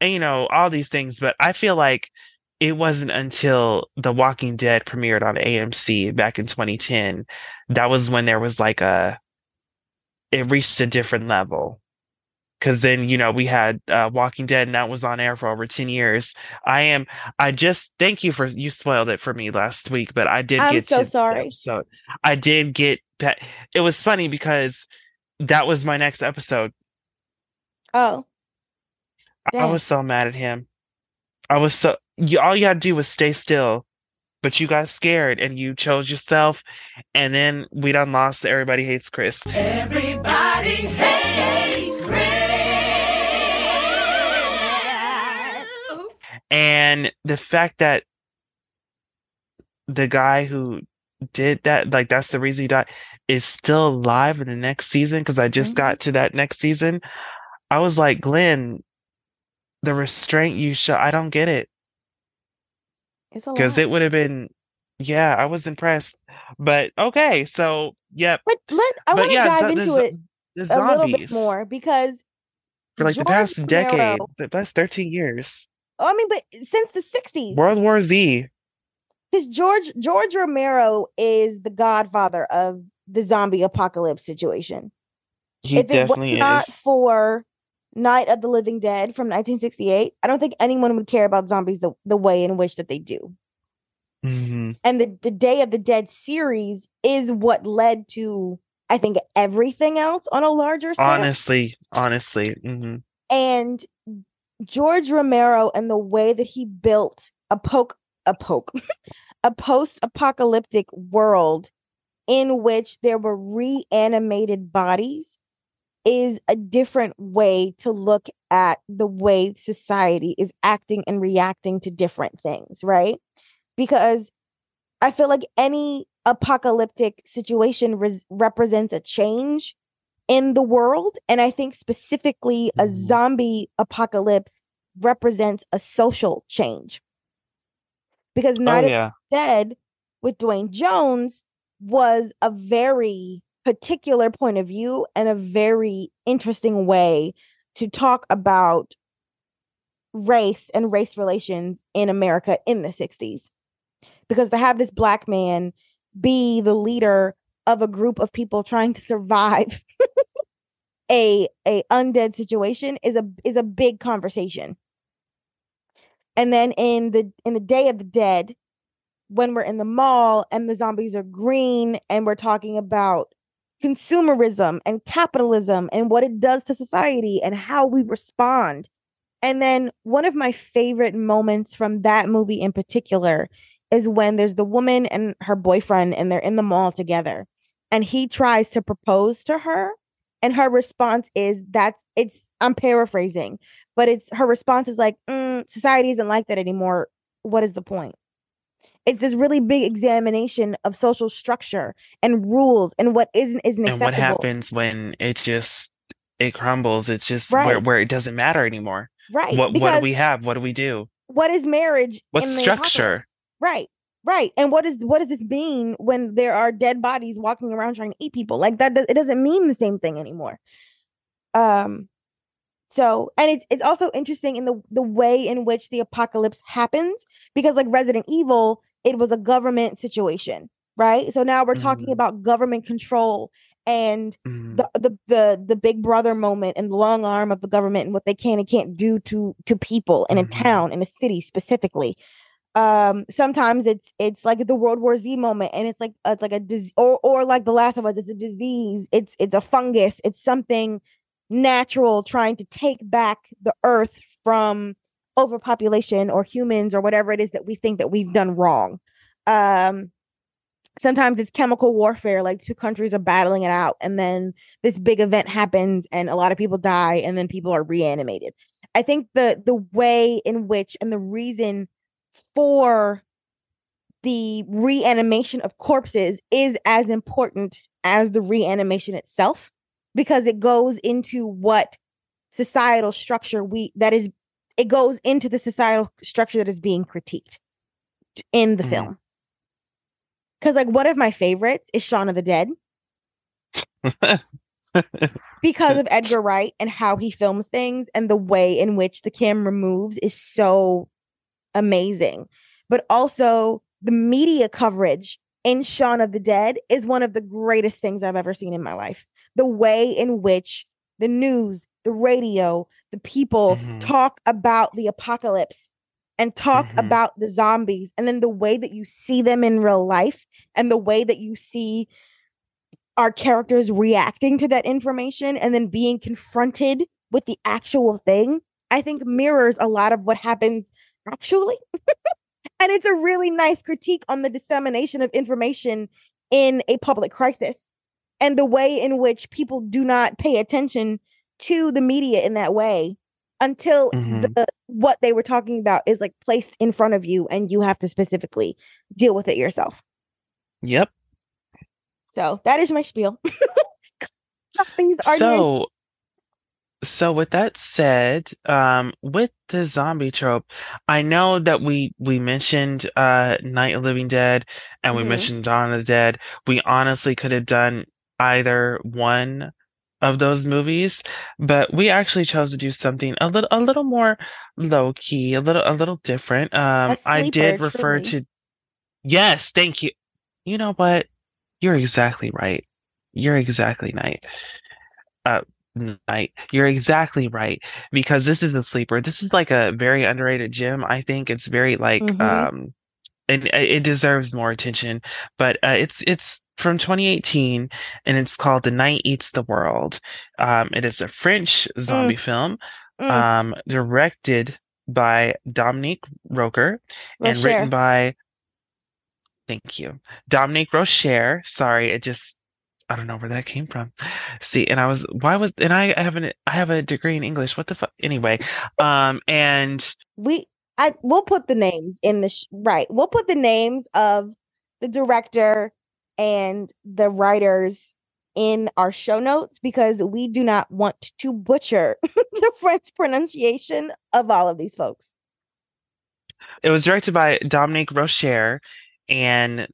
and you know all these things but i feel like it wasn't until the walking dead premiered on amc back in 2010 that was when there was like a it reached a different level because then you know we had uh, walking dead and that was on air for over 10 years i am i just thank you for you spoiled it for me last week but i did I'm get so to sorry. episode i did get pa- it was funny because that was my next episode Oh, I was so mad at him. I was so you all you had to do was stay still, but you got scared and you chose yourself, and then we done lost. Everybody hates Chris. Everybody hates And the fact that the guy who did that, like that's the reason he died, is still alive in the next season. Because I just Mhm. got to that next season, I was like, Glenn, the restraint you show, I don't get it. because it would have been yeah i was impressed but okay so yep But let I want to yeah dive into zo- it the a little bit zombies more because for like George the past decade the past 13 years Oh, I mean, but since the '60s, world war z because George George Romero is the godfather of the zombie apocalypse situation. he if it was not is for Night of the Living Dead from 1968, I don't think anyone would care about zombies the, the way in which that they do. hmm And the, the Day of the Dead series is what led to, I think, everything else on a larger scale. honestly honestly hmm and George Romero and the way that he built a poke a poke [laughs] a post-apocalyptic world in which there were reanimated bodies is a different way to look at the way society is acting and reacting to different things, right? Because I feel like any apocalyptic situation res- represents a change in the world. And I think specifically a Mhm. zombie apocalypse represents a social change. Because oh Night of the Dead with Duane Jones was a very particular point of view and a very interesting way to talk about race and race relations in America in the 60s. Because to have this black man be the leader of a group of people trying to survive a a undead situation is a is a big conversation. And then in the in the Day of the Dead, when we're in the mall and the zombies are green and we're talking about consumerism and capitalism and what it does to society and how we respond. And then one of my favorite moments from that movie in particular is when there's the woman and her boyfriend and they're in the mall together and he tries to propose to her and her response is that it's I'm paraphrasing, but it's her response is like, "Mm, society isn't like that anymore. What is the point? It's this really big examination of social structure and rules and what isn't isn't and what happens when it just it crumbles it's just where, Right. where it doesn't matter anymore Right. what what do we have what do we do what is marriage the structure? Right. Right. And what is what does this mean when there are dead bodies walking around trying to eat people? Like that does, it doesn't mean the same thing anymore. Um so and it's it's also interesting in the the way in which the apocalypse happens because like Resident Evil, it was a government situation, right? So now we're talking Mhm. about government control and Mhm. the, the the the big brother moment and the long arm of the government and what they can and can't do to to people in a Mhm. town in a city specifically um sometimes it's it's like the world war z moment and it's like a, like a disease or or like the last of us it's a disease it's it's a fungus it's something natural trying to take back the earth from overpopulation or humans or whatever it is that we think that we've done wrong. Um, sometimes it's chemical warfare, like two countries are battling it out, and then this big event happens and a lot of people die, and then people are reanimated. I think the the way in which and the reason for the reanimation of corpses is as important as the reanimation itself because it goes into what societal structure we that is it goes into the societal structure that is being critiqued in the Mhm. film because like one of my favorites is Shaun of the Dead because of [laughs] Edgar Wright and how he films things and the way in which the camera moves is so amazing. But also the media coverage in Shaun of the Dead is one of the greatest things I've ever seen in my life. The way in which the news, the radio, the people Mhm. talk about the apocalypse and talk Mhm. about the zombies and then the way that you see them in real life and the way that you see our characters reacting to that information and then being confronted with the actual thing, I think mirrors a lot of what happens actually. [laughs] and it's a really nice critique on the dissemination of information in a public crisis and the way in which people do not pay attention to the media in that way until Mhm. the what they were talking about is like placed in front of you and you have to specifically deal with it yourself. Yep. So that is my spiel. [laughs] These are your- So, so with that said, um, with the zombie trope, I know that we we mentioned uh Night of Living Dead and we Mhm. mentioned Dawn of the Dead. We honestly could have done either one of those movies, but we actually chose to do something a little a little more low key, a little a little different. Um, I did refer to Yes, thank you. You know what? You're exactly right. You're exactly right. Uh, night. You're exactly right because this is a sleeper. This is like a very underrated gem. I think it's very like Mhm. um, and it it deserves more attention. But uh, it's it's from 2018 and it's called The Night Eats the World. Um, it is a French zombie film, Mm, um, directed by Dominique Rocher and Rocher. written by thank you dominique rocher sorry it just i don't know where that came from see and i was why was and i have an i have a degree in english what the fuck anyway um and we I we'll put the names in the sh- right. We'll put the names of the director and the writers in our show notes because we do not want to butcher [laughs] the French pronunciation of all of these folks. it was directed by dominique rocher and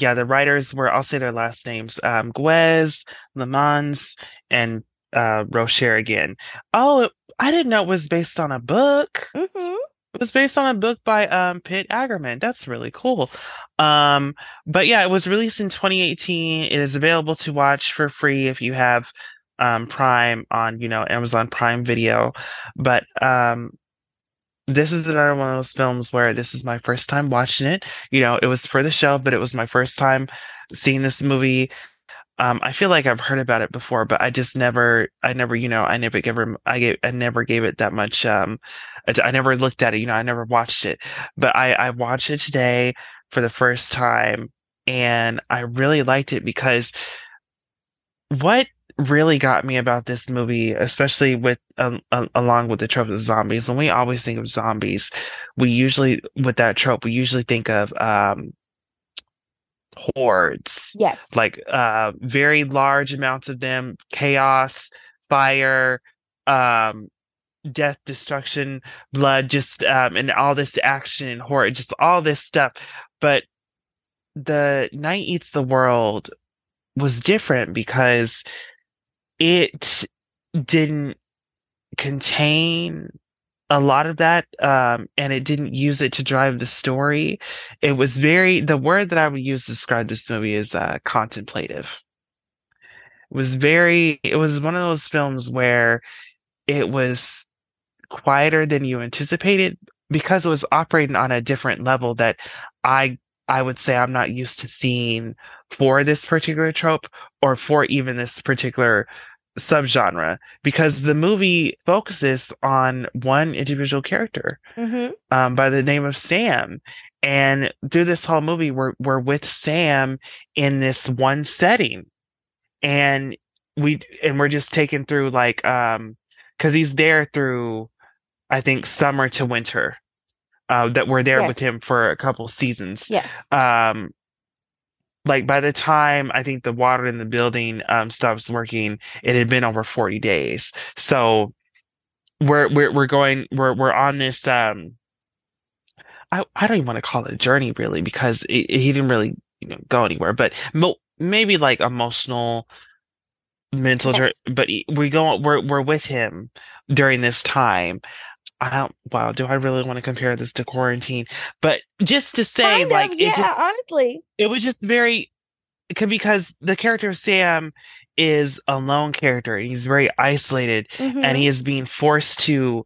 yeah the writers were i'll say their last names um guez Lemans, and uh rocher again oh it, i didn't know it was based on a book hmm It was based on a book by um Pit Agarmen. That's really cool. Um, but yeah, it was released in 2018. It is available to watch for free if you have um Prime on, you know, Amazon Prime Video. But um this is another one of those films where this is my first time watching it. You know, it was for the show, but it was my first time seeing this movie. Um, I feel like I've heard about it before, but I just never, I never, you know, I never gave her, I gave, I never gave it that much. Um, I never looked at it, you know, I never watched it, but I, I watched it today for the first time, and I really liked it because what really got me about this movie, especially with um, um, along with the trope of zombies, when we always think of zombies, we usually with that trope, we usually think of um hordes. Yes. like uh very large amounts of them chaos fire um death destruction blood just um and all this action and horror just all this stuff. But the night eats the world was different because it didn't contain a lot of that um and it didn't use it to drive the story. It was very the word that i would use to describe this movie is uh contemplative. It was very it was one of those films where it was quieter than you anticipated because it was operating on a different level that i i would say i'm not used to seeing for this particular trope or for even this particular subgenre because the movie focuses on one individual character hmm um, by the name of Sam. And through this whole movie, we're we're with Sam in this one setting, and we and we're just taken through like um because he's there through, I think summer to winter. Uh, that we're there with him for a couple seasons. Yes. Um, like by the time I think the water in the building um stops working, it had been over 40 days. So we're we're we're going we're we're on this um I I don't even want to call it a journey really because it, it- he didn't really you know go anywhere, but mo- maybe like emotional mental journey. But we go we're we're with him during this time. I don't wow, do I really want to compare this to quarantine? But just to say Kind like of, it yeah, just honestly. it was just very because the character of Sam is a lone character and he's very isolated and Mhm. he is being forced to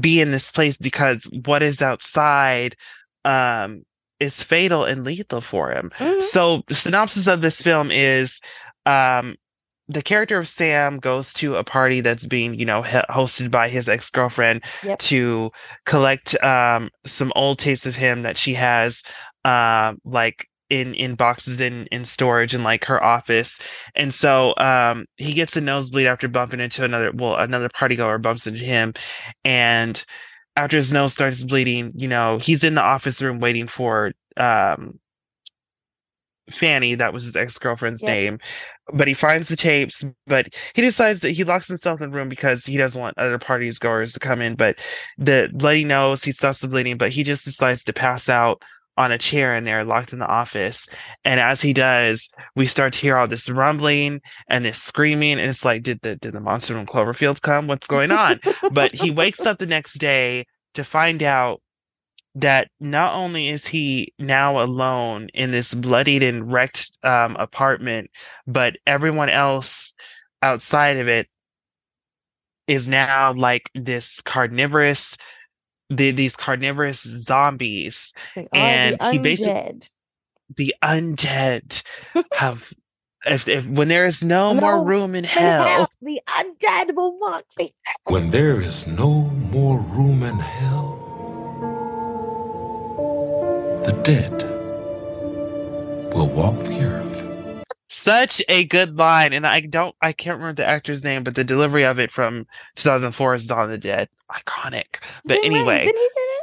be in this place because what is outside um is fatal and lethal for him. Mhm. So synopsis of this film is um the character of Sam goes to a party that's being, you know, he- hosted by his ex-girlfriend Yep. to collect um some old tapes of him that she has um like in in boxes in in storage in like her office. And so um he gets a nosebleed after bumping into another well another party goer bumps into him and after his nose starts bleeding, you know, he's in the office room waiting for um Fanny, that was his ex-girlfriend's Yep. name. But he finds the tapes, but he decides that he locks himself in the room because he doesn't want other parties goers to come in. But the lady knows he stops the bleeding, but he just decides to pass out on a chair in there, locked in the office. And as he does, we start to hear all this rumbling and this screaming, and it's like, did the did the monster from Cloverfield come? What's going on? but he wakes up the next day to find out that not only is he now alone in this bloodied and wrecked um, apartment, but everyone else outside of it is now like this carnivorous, the, these carnivorous zombies. They are the and he basic- undead. The undead [laughs] have. If, if when there is no, more room in In hell, hell, the undead will walk the When there is no more room in hell, the dead will walk the earth. such a good line and i don't i can't remember the actor's name but the delivery of it from 2004 is dawn of the dead iconic but Ving Rhames, anyway Didn't he say that?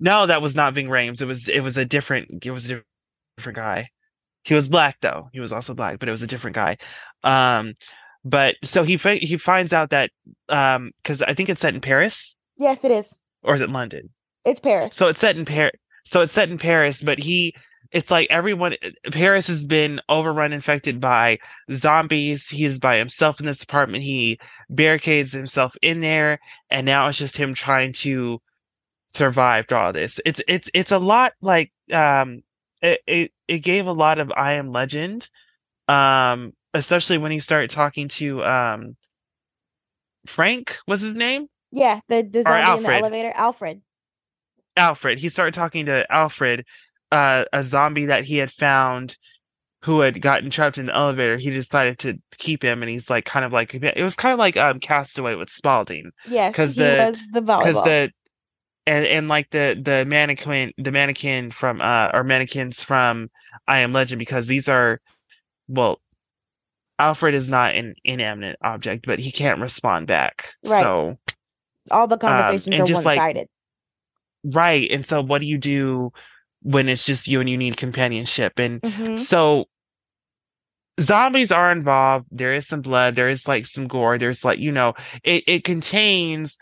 no that was not ving Rhames. it was it was a different it was a different guy he was black though he was also black but it was a different guy um but so he he finds out that um because i think it's set in paris Yes, it is. or is it london It's Paris. so it's set in Paris. So it's set in Paris, but he, it's like everyone. Paris has been overrun, infected by zombies. He is by himself in this apartment. He barricades himself in there, and now it's just him trying to survive through all this. It's it's it's a lot like um, it it, it gave a lot of I Am Legend, um, especially when he started talking to um, Frank was his name. yeah, the, the zombie in the elevator. Alfred. Alfred. He started talking to Alfred, uh, a zombie that he had found who had gotten trapped in the elevator. He decided to keep him, and he's like kind of like it was kind of like um Castaway with Spalding Yes, 'Cause because the- the because the and and like the the mannequin the mannequin from uh or mannequins from I Am Legend because these are well. Alfred is not an inanimate object, but he can't respond back. Right. So All the conversations um, are just, like, one-sided. Right. And so what do you do when it's just you and you need companionship? And Mhm. so zombies are involved. There is some blood, there is like some gore, there's like, you know, it, it contains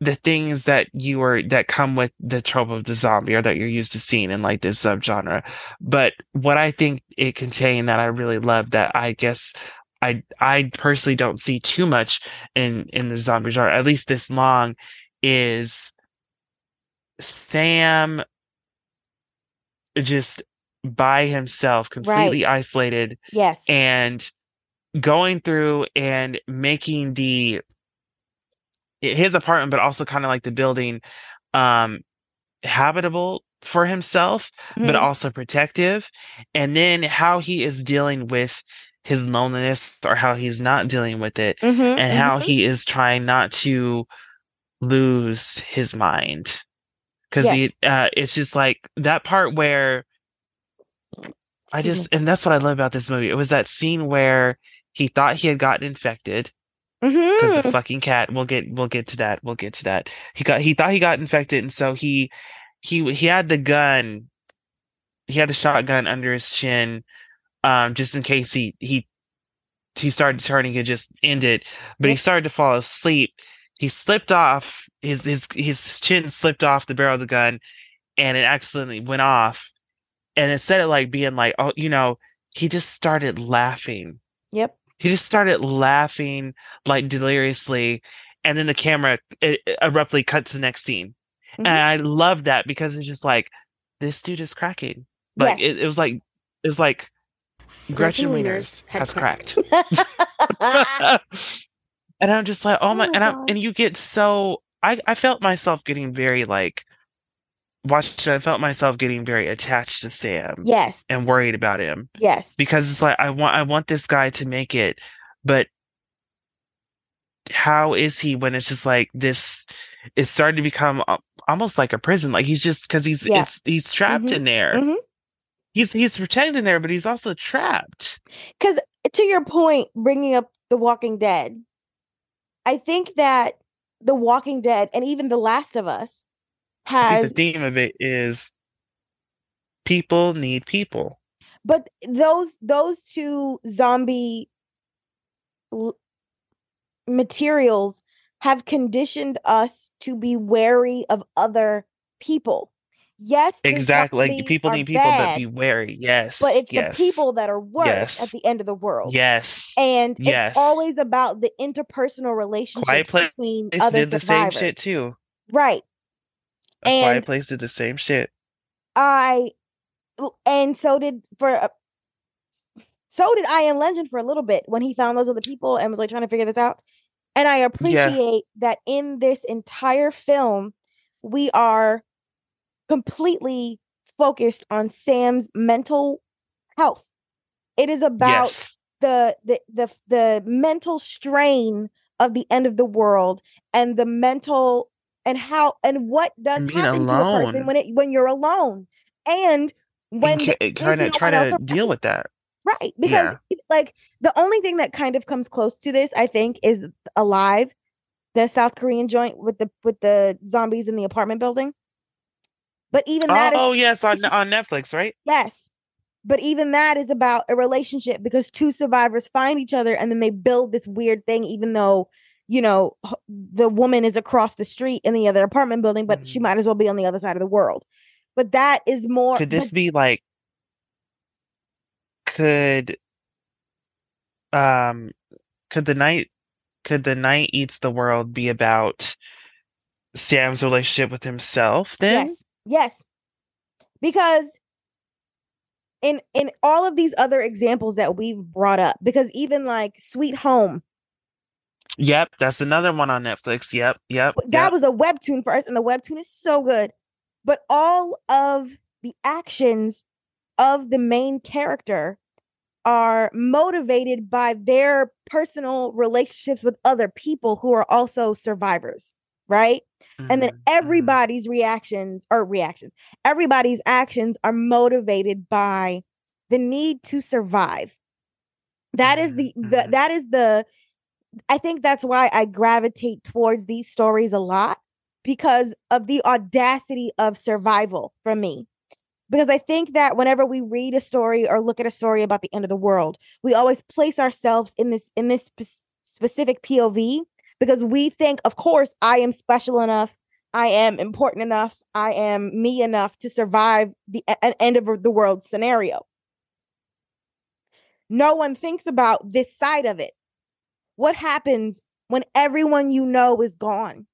the things that you are that come with the trope of the zombie or that you're used to seeing in like this subgenre. But what I think it contained that I really love that I guess I I personally don't see too much in in the zombie genre, at least this long, is Sam just by himself, completely isolated, Yes. and going through and making the his apartment, but also kind of like the building, um, habitable for himself, but Mhm. also protective. And then how he is dealing with his loneliness or how he's not dealing with it Mhm, and how mhm. he is trying not to lose his mind because Yes. he uh it's just like that part where I just and that's what I love about this movie. It was that scene where he thought he had gotten infected because Mhm. the fucking cat. We'll get we'll get to that. We'll get to that. He got he thought he got infected, and so he he he had the gun. He had the shotgun under his chin, um, just in case he he he started turning and just end it. But he started to fall asleep. He slipped off his his his chin slipped off the barrel of the gun, and it accidentally went off. And instead of like being like, oh, you know, he just started laughing Yep. he just started laughing like deliriously and then the camera it, it abruptly cut to the next scene Mhm. and i love that because it's just like this dude is cracking like Yes. it, it was like it was like gretchen Wieners has cracked. cracked [laughs] [laughs] [laughs] and i'm just like oh my Oh my and I'm, and you get so i i felt myself getting very like watched, i felt myself getting very attached to sam yes. and worried about him Yes. because it's like I want I want this guy to make it, but how is he when it's just like this? It's starting to become almost like a prison. Like he's just because he's Yeah. it's he's trapped Mhm, in there. mhm. He's he's protected in there, but he's also trapped. Because to your point, bringing up The Walking Dead, I think that The Walking Dead and even The Last of Us has, the theme of it is people need people. but those those two zombie l- materials have conditioned us to be wary of other people. Yes, Exactly, like people need people, but bad, be wary. Yes, but it's yes, the people that are worse Yes. at the end of the world. Yes, And Yes. it's always about the interpersonal relationship Quiet Place between Place other did the same survivors. shit too. Right. A Quiet Place did the same shit. I and so did for so did I Am Legend for a little bit when he found those other people and was like trying to figure this out. And I appreciate that in this entire film, we are completely focused on Sam's mental health. It is about yes, the the the the mental strain of the end of the world and the mental and how and what does being happen to a person when it when you're alone and when and trying is to try to around. deal with that. right because Yeah. like the only thing that kind of comes close to this i think is alive the south korean joint with the with the zombies in the apartment building but even that. Oh yes, on [laughs] on Netflix, right? Yes. But even that is about a relationship because two survivors find each other and then they build this weird thing, even though, you know, the woman is across the street in the other apartment building, but she Mhm. might as well be on the other side of the world. But that is more. Could this but- be like could um could the night could the night eats the world be about Sam's relationship with himself then? Yes. Yes. Because in in all of these other examples that we've brought up, because even like Sweet Home, Yep, that's another one on Netflix. Yep, yep. That yep. was a webtoon first, and the webtoon is so good. But all of the actions of the main character are motivated by their personal relationships with other people who are also survivors, right? And then Mhm, mhm. everybody's reactions or reactions, everybody's actions are motivated by the need to survive. That is the, Mhm, the mhm. that is the I think that's why I gravitate towards these stories a lot because of the audacity of survival for me. Because I think that whenever we read a story or look at a story about the end of the world, we always place ourselves in this in this spe- specific POV because we think, of course, I am special enough, I am important enough, I am me enough to survive the an end of the world scenario. No one thinks about this side of it. What happens when everyone you know is gone?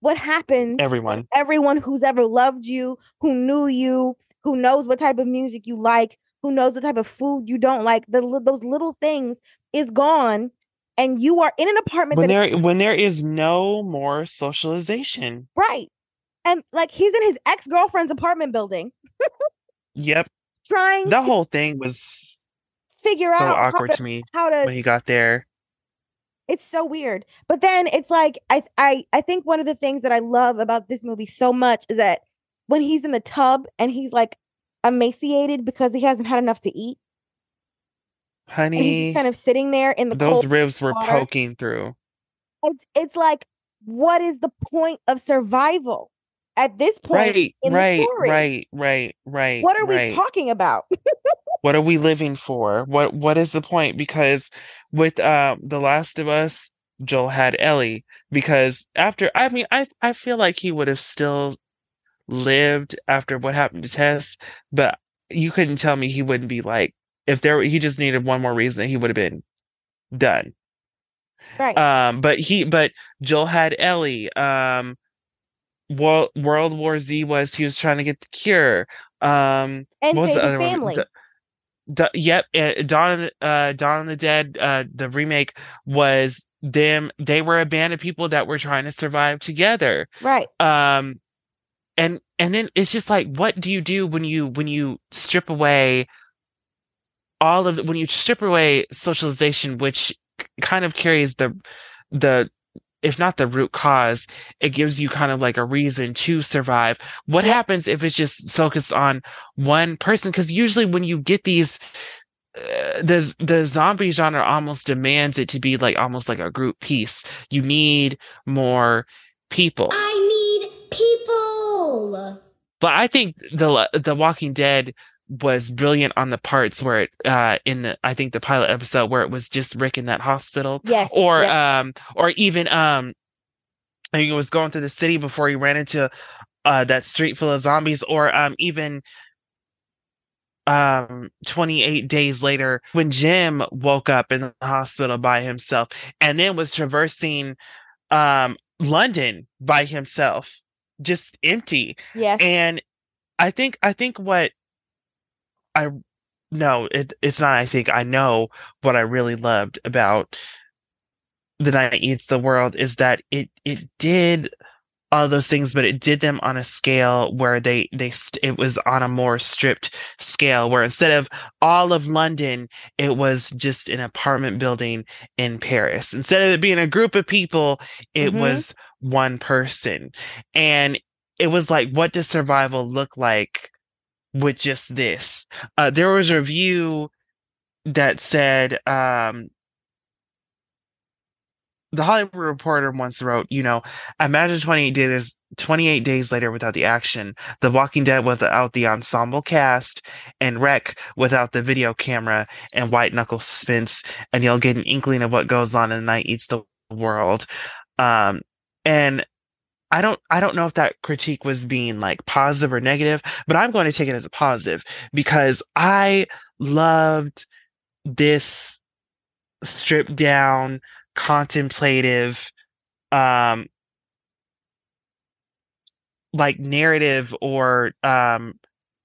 What happens Everyone. everyone who's ever loved you, who knew you, who knows what type of music you like, who knows what type of food you don't like, the, those little things is gone, and you are in an apartment When that there when there is no more socialization. right, and like he's in his ex girlfriend's apartment building Yep. trying The whole thing was figure so out how awkward to, to me how to when he got there. it's so weird. But then it's like I I I think one of the things that I love about this movie so much is that when he's in the tub and he's like emaciated because he hasn't had enough to eat Honey, kind of sitting there in the those ribs were water. poking through. It's it's like what is the point of survival at this point Right, in the right, story? right, right, right. What are we talking about? what are we living for what what is the point because with uh, the last of us joel had ellie because after i mean i i feel like he would have still lived after what happened to tess but you couldn't tell me he wouldn't be like if there he just needed one more reason that he would have been done right. um but he but joel had ellie um world world war z was he was trying to get the cure um and what was the other one? family. Da- yep, uh, Dawn, uh, Dawn of the Dead, uh, the remake was them. They were a band of people that were trying to survive together. right. Um, and and then it's just like, what do you do when you when you strip away all of when you strip away socialization, which kind of carries the the if not the root cause, it gives you kind of like a reason to survive. What happens if it's just focused on one person? Because usually when you get these, uh, the the zombie genre almost demands it to be like almost like a group piece. You need more people. I need people. But I think the the Walking Dead was brilliant on the parts where it uh in the I think the pilot episode where it was just Rick in that hospital Yes. or um or even um I think it was going through the city before he ran into uh that street full of zombies or um even um 28 days later when Jim woke up in the hospital by himself and then was traversing um London by himself just empty yes. and I think I think what I no, it it's not I think I know what I really loved about The Night Eats the World is that it it did all those things, but it did them on a scale where they they st- it was on a more stripped scale where instead of all of London, it was just an apartment building in Paris. Instead of it being a group of people, it Mhm. was one person. And it was like, what does survival look like with just this? Uh, there was a review that said, um, the Hollywood Reporter once wrote, you know, imagine 28 days, 28 days later without the action, The Walking Dead without the ensemble cast, and REC without the video camera and white knuckle suspense, and you'll get an inkling of what goes on in the night eats the world. Um, and I don't I don't know if that critique was being like positive or negative, but I'm going to take it as a positive because I loved this stripped down contemplative um like narrative or um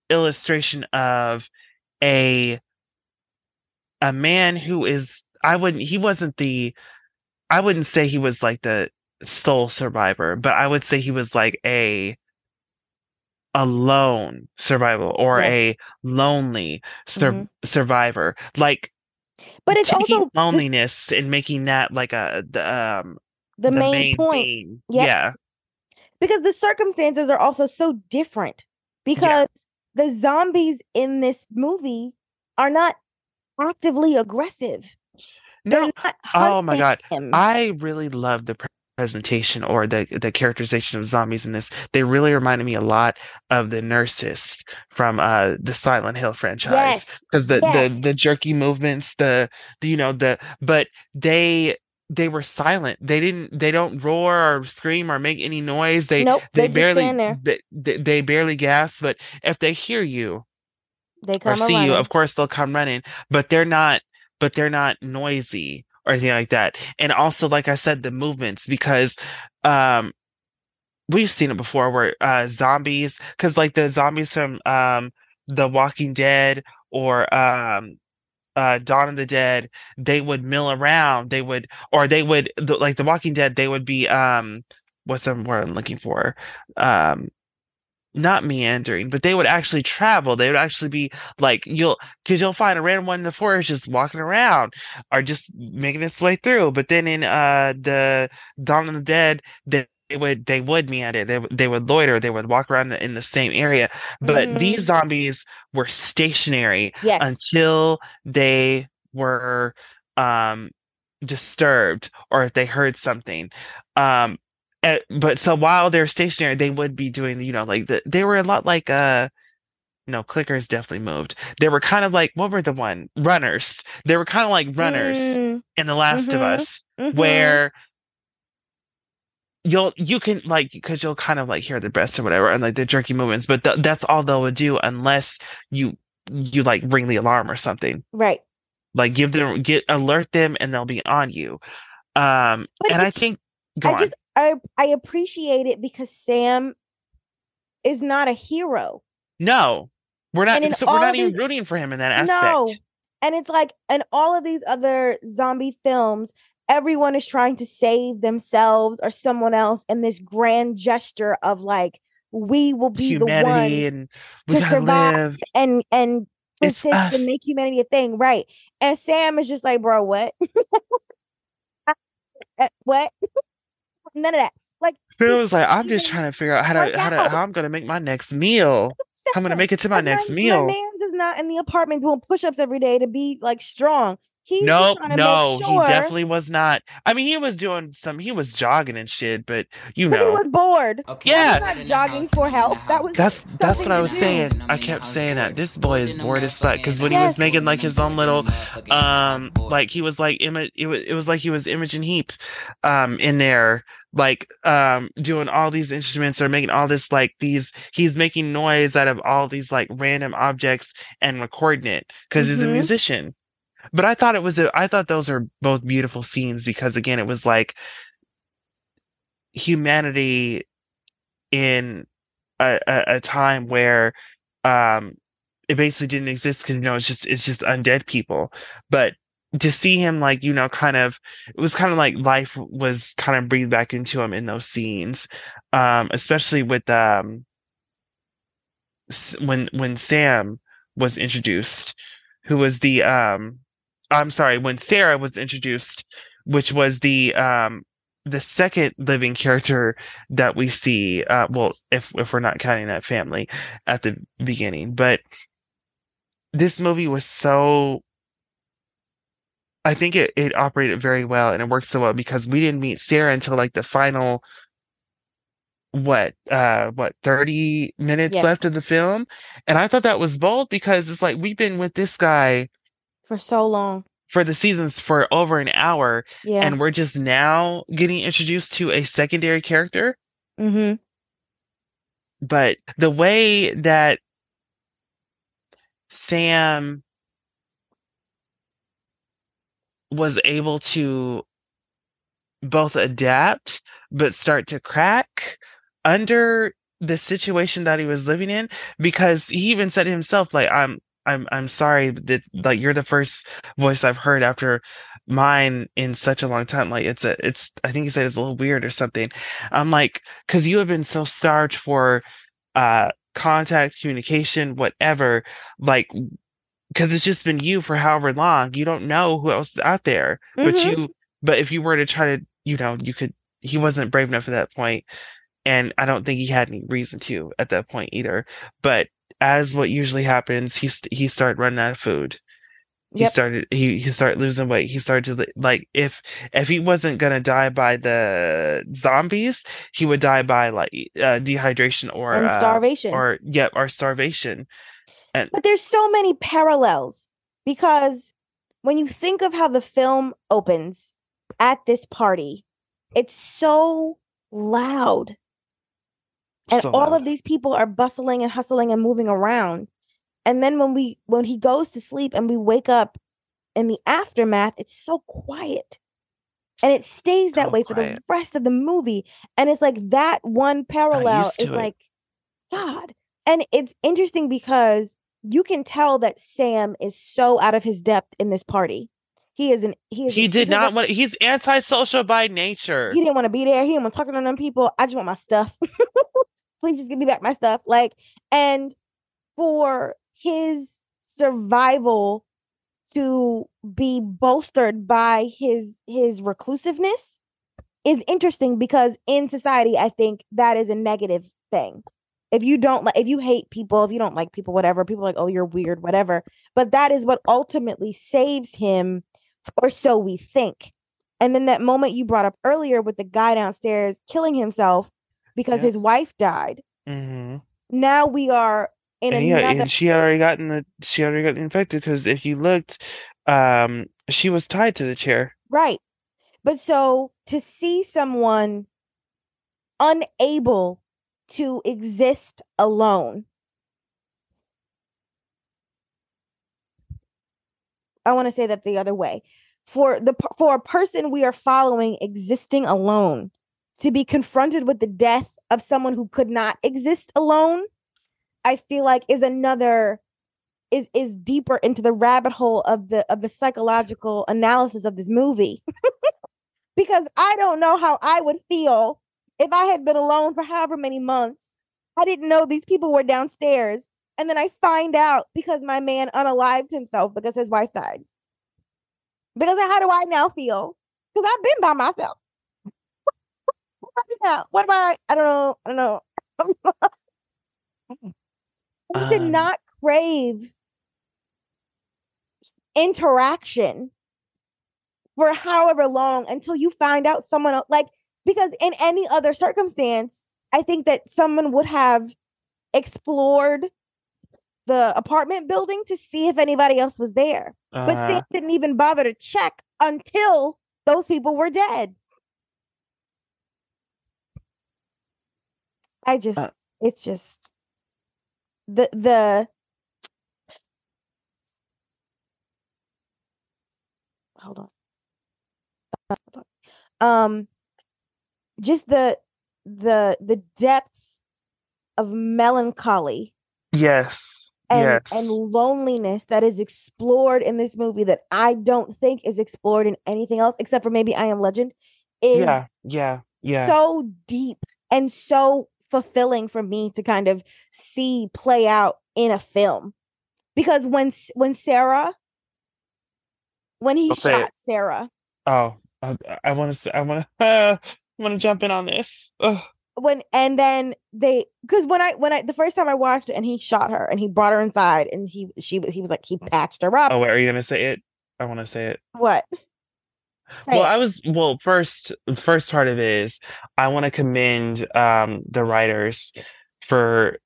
illustration of a a man who is I wouldn't he wasn't the I wouldn't say he was like the sole survivor, but I would say he was like a a lone survival or Yeah. a lonely sur- Mhm. survivor. Like but it's also this- loneliness and making that like a the um the, main, point theme. Yep. Yeah. because the circumstances are also so different because the zombies in this movie are not actively aggressive. They're No, not oh my god. him. I really love the presentation or the the characterization of zombies in this. They really reminded me a lot of the nurses from uh the Silent Hill franchise. yes. because the, Yes. the the jerky movements the, the you know the but they they were silent they didn't they don't roar or scream or make any noise they Nope, they they barely they, they, barely gasp but if they hear you They come or see running. you of course they'll come running but they're not but they're not noisy or anything like that. And also like i said the movements because um we've seen it before where uh zombies because like the zombies from um the walking dead or um uh dawn of the dead they would mill around they would or they would like the walking dead they would be um what's the word i'm looking for? Um not meandering, but they would actually travel. They would actually be like you'll because you'll find a random one in the forest just walking around or just making its way through. But then in uh the Dawn of the Dead, they, they would they would meander. They would- they would loiter. They would walk around in the same area. But Mhm. these zombies were stationary Yes. until they were um disturbed or if they heard something um eh, but so while they're stationary they would be doing you know like the, they were a lot like uh no clickers definitely moved. They were kind of like what were the one? Runners. They were kind of like runners Mm, in the last of mhm, us mhm. where you'll you can like because you'll kind of like hear the breaths or whatever and like the jerky movements but th- that's all they'll do unless you you like ring the alarm or something. Right. like give them get alert them and they'll be on you. Um But and i think go I on just I I appreciate it because Sam is not a hero. no we're not so we're not even these- rooting for him in that aspect No. And it's like in all of these other zombie films, everyone is trying to save themselves or someone else in this grand gesture of like we will be humanity the ones and to survive. live and and persist and make humanity a thing, right? And Sam is just like, bro, what? [laughs] What? None of that. Like [laughs] it was like i'm just trying to figure out how to how to how i'm gonna make my next meal i'm gonna make it to my next meal My man is not in the apartment doing push-ups every day to be like strong. He's just Nope, no, sure he definitely was not. I mean, he was doing some, he was jogging and shit, but you know, he was bored. Okay, Yeah. Was not jogging for health. That was that's that's what I was do. saying. I kept saying that this boy is bored as fuck because when he was making like his own little, um, like he was like Ima- it was it was like he was Imogen Heap, um, in there, like um, doing all these instruments or making all this like these. He's making noise out of all these like random objects and recording it because he's a Mhm. musician. But I thought it was a, I thought those are both beautiful scenes because again, it was like humanity in a, a, a time where um it basically didn't exist because you know it's just it's just undead people. But to see him like you know kind of it was kind of like life was kind of breathed back into him in those scenes um especially with um when when sam was introduced who was the um i'm sorry when sarah was introduced which was the um the second living character that we see uh well if if we're not counting that family at the beginning but this movie was so I think it, it operated very well and it worked so well because we didn't meet Sarah until like the final what uh what 30 minutes Yes. left of the film and I thought that was bold because it's like we've been with this guy for so long. for the seasons for over an hour Yeah. and we're just now getting introduced to a secondary character mm-hmm. but the way that Sam was able to both adapt but start to crack under the situation that he was living in because he even said himself like I'm I'm I'm sorry that like you're the first voice I've heard after mine in such a long time. Like it's a it's I think he said it's a little weird or something. I'm like cuz you have been so starved for uh contact communication whatever like because it's just been you for however long. You don't know who else is out there. But Mhm. you but if you were to try to you know you could he wasn't brave enough at that point and i don't think he had any reason to at that point either. But as what usually happens he he started running out of food he Yep. started he he started losing weight he started to like if if he wasn't gonna die by the zombies he would die by like uh, dehydration or and uh, starvation. or yep or starvation But there's so many parallels because when you think of how the film opens at this party, it's so loud. And So all loud. of these people are bustling and hustling and moving around. And then when we when he goes to sleep and we wake up in the aftermath, it's so quiet. And it stays that So way for quiet. the rest of the movie. And it's like that one parallel is it. like, God. And it's interesting because you can tell that Sam is so out of his depth in this party. He is an he is he did not want he's antisocial by nature He didn't want to be there. He didn't want to talk to none of them people. I just want my stuff. [laughs] please just give me back my stuff. Like, and for his survival to be bolstered by his his reclusiveness is interesting because in society I think that is a negative thing. If you don't like if you hate people, if you don't like people whatever, people like oh you're weird whatever, but that is what ultimately saves him or so we think. And then that moment you brought up earlier with the guy downstairs killing himself because his wife died. hmm Now we are in And yeah, another and she had already gotten the she already got infected because if you looked, um, she was tied to the chair. Right. But so to see someone unable to exist alone, I want to say that the other way. For the for a person we are following existing alone to be confronted with the death of someone who could not exist alone, I feel like is another is is deeper into the rabbit hole of the of the psychological analysis of this movie. [laughs] because I don't know how I would feel if I had been alone for however many months. I didn't know these people were downstairs. And then I find out because my man unalived himself because his wife died. Because how do I now feel? Because I've been by myself. What do I do now? What am I? I don't know. I don't know. [laughs] [laughs] I did Um, not crave interaction for however long until you find out someone else like because in any other circumstance i think that someone would have explored the apartment building to see if anybody else was there but Uh, sam didn't even bother to check until those people were dead i just Uh, it's just the the hold on um just the the the depths of melancholy yes, and yes. and loneliness that is explored in this movie that I don't think is explored in anything else except for maybe I Am Legend is yeah, yeah, yeah. so deep and so fulfilling for me to kind of see play out in a film because when when Sarah when he it. shot Sarah oh, I, want to. I want to. Uh, I want to [laughs] jump in on this. Ugh. when and then they because when I when I the first time I watched it and he shot her and he brought her inside and he she he was like he patched her up Oh, wait, are you gonna say it? I want to say it. what Say Well, it. I was well. First, first part of it is I want to commend um the writers for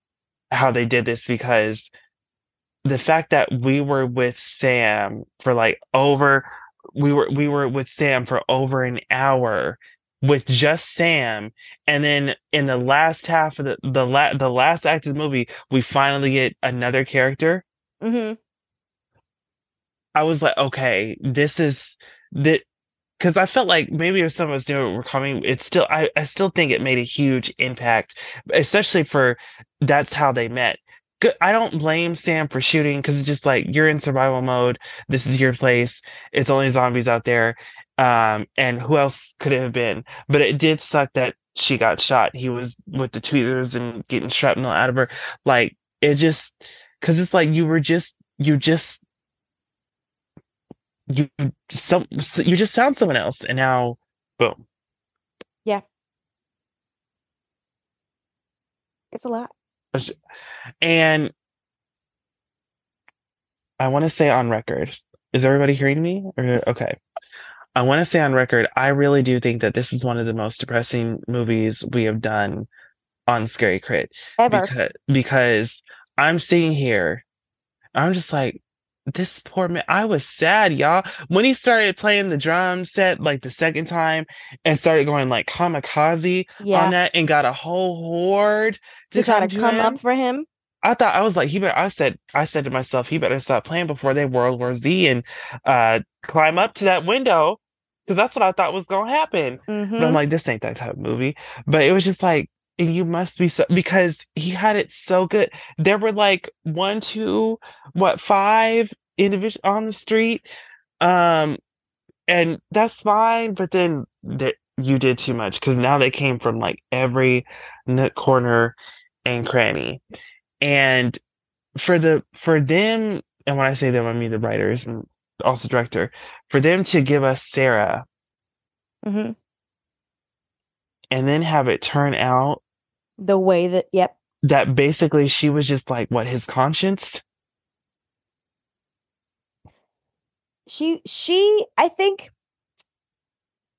how they did this because the fact that we were with Sam for like over we were we were with Sam for over an hour with just Sam and then in the last half of the the la- the last act of the movie we finally get another character mm-hmm. I was like, okay, this is that because I felt like maybe if some of us knew it were coming, it's still I, I still think it made a huge impact, especially for that's how they met. I don't blame Sam for shooting because it's just like you're in survival mode. This is your place. It's only zombies out there. Um, and who else could it have been? But it did suck that she got shot. He was with the tweezers and getting shrapnel out of her. Like it just because it's like you were just you just you some you just sound someone else and now boom. Yeah. It's a lot. And i want to say on record is everybody hearing me? Or okay. I want to say on record i really do think that this is one of the most depressing movies we have done on scary crit ever. because because i'm sitting here i'm just like this poor man i was sad y'all when he started playing the drum set like the second time and started going like kamikaze yeah on that and got a whole horde to try to to come him. up for him I thought I was like, he better. I said, I said to myself, he better stop playing before they World War Z and uh climb up to that window because that's what I thought was gonna happen. But I'm Mhm. like, this ain't that type of movie. But it was just like, you must be so because he had it so good. There were like one, two, what, five individuals on the street, um, and that's fine. But then that you did too much because now they came from like every nook corner and Cranny. And for the for them, and when I say them, I mean the writers and also director, for them to give us Sarah hmm and then have it turn out The way that, yep. that basically she was just like what his conscience. She, she, I think,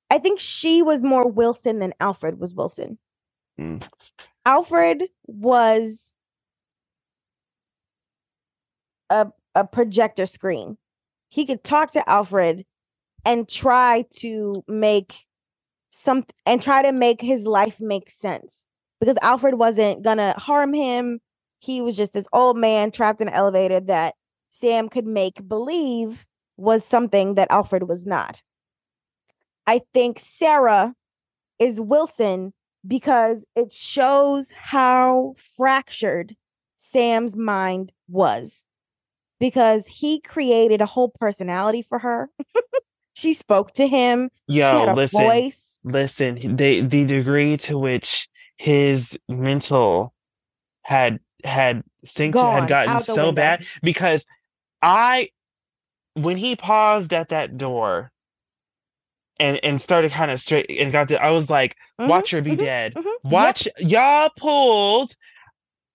I think she was more Wilson than Alfred was Wilson. Mm. Alfred was a a projector screen. He could talk to Alfred and try to make some and try to make his life make sense because Alfred wasn't gonna harm him. He was just this old man trapped in an elevator that Sam could make believe was something that Alfred was not. I think Sarah is Wilson because it shows how fractured Sam's mind was because he created a whole personality for her. [laughs] she spoke to him. she had a listen, voice. listen. The the degree to which his mental had had synced had gotten so window. bad because I when he paused at that door and and started kind of straight and got the I was like, Mhm, watch her be mhm, dead. mhm. Yep. Watch y'all pulled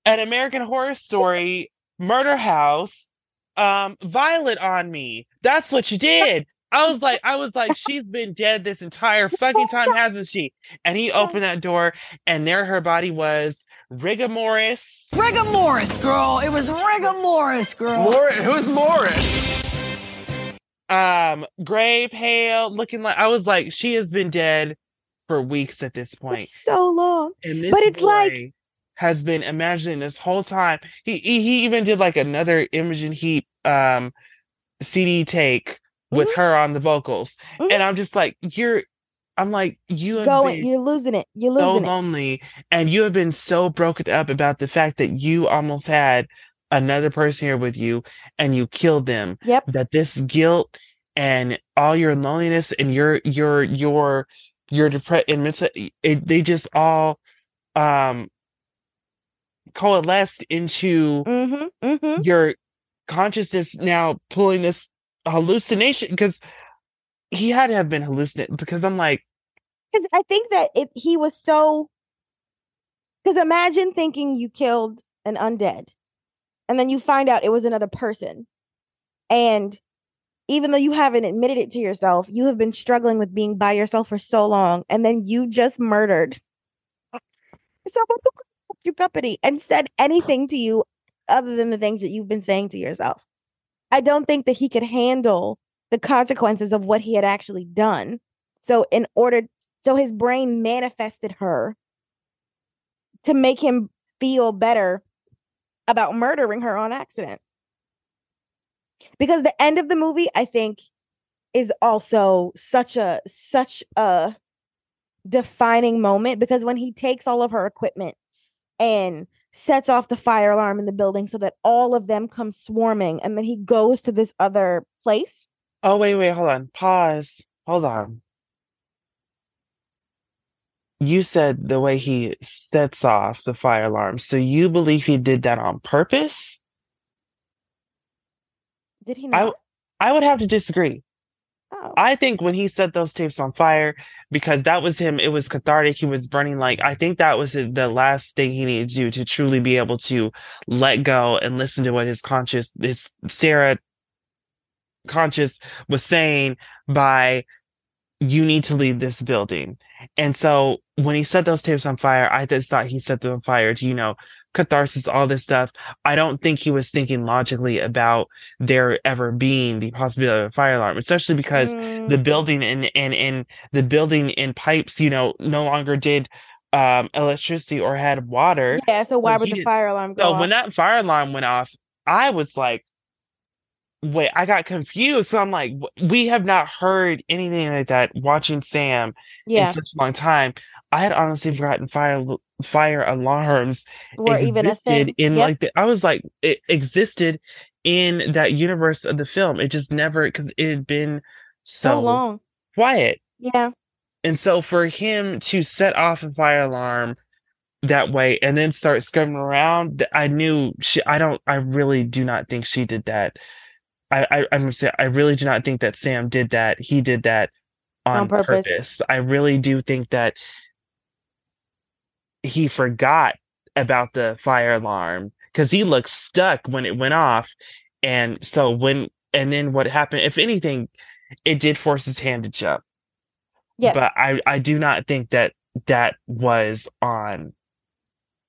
an American Horror Story murder house um Violet on me. That's what you did. I was like, I was like, she's been dead this entire fucking time, hasn't she? And he opened that door, and there her body was. Rigor Morris. Rigor Morris, girl. It was rigor Morris, girl. Mor- who's Morris? Um, gray, pale, looking like I was like, she has been dead for weeks at this For point. so long. And this But it's like- has been imagining this whole time. He he, he even did like another Imogen Heap um CD take with Mhm. her on the vocals. Mhm. And I'm just like, you're I'm like, you have Going, you're losing it. You're so losing it. lonely and you have been so broken up about the fact that you almost had another person here with you and you killed them Yep. that this guilt and all your loneliness and your your your your depressed and mental it, they just all um coalesced into Mm-hmm. Mm-hmm. your consciousness now pulling this hallucination because he had to have been hallucinating because I'm like Because I think that if he was so, because imagine thinking you killed an undead, and then you find out it was another person, and even though you haven't admitted it to yourself, you have been struggling with being by yourself for so long, and then you just murdered [laughs] someone who you company and said anything to you other than the things that you've been saying to yourself. I don't think that he could handle the consequences of what he had actually done. So in order so his brain manifested her to make him feel better about murdering her on accident. Because the end of the movie I think is also such a such a defining moment because when he takes all of her equipment and sets off the fire alarm in the building so that all of them come swarming and then he goes to this other place Oh wait, wait, hold on. Pause. Hold on. You said the way he sets off the fire alarm. So you believe he did that on purpose? did he I not w- I would have to disagree. Oh. I think when he set those tapes on fire, because that was him, it was cathartic. He was burning like I think that was his, the last thing he needed to do to truly be able to let go and listen to what his conscious, his Sarah conscious was saying by you need to leave this building. And so when he set those tapes on fire, I just thought he set them on fire to, you know, catharsis, all this stuff. I don't think he was thinking logically about there ever being the possibility of a fire alarm, especially because Mm, the building and and and the building in pipes, you know, no longer did um electricity or had water. yeah so why would the fire alarm go So off? when that fire alarm went off, I was like, wait, I got confused. So I'm like, we have not heard anything like that watching Sam yeah in such a long time. I had honestly forgotten fire fire alarms or even a existed thing in Yep. like the, I was like it existed in that universe of the film. It just never because it had been so, so long quiet. yeah And so for him to set off a fire alarm that way and then start scurrying around, I knew she. I don't. I really do not think she did that. I I I'm I really do not think that Sam did that. He did that on, On purpose. purpose. I really do think that he forgot about the fire alarm because he looked stuck when it went off, and so when and then what happened? If anything, it did force his hand to jump. Yes, But I I do not think that that was on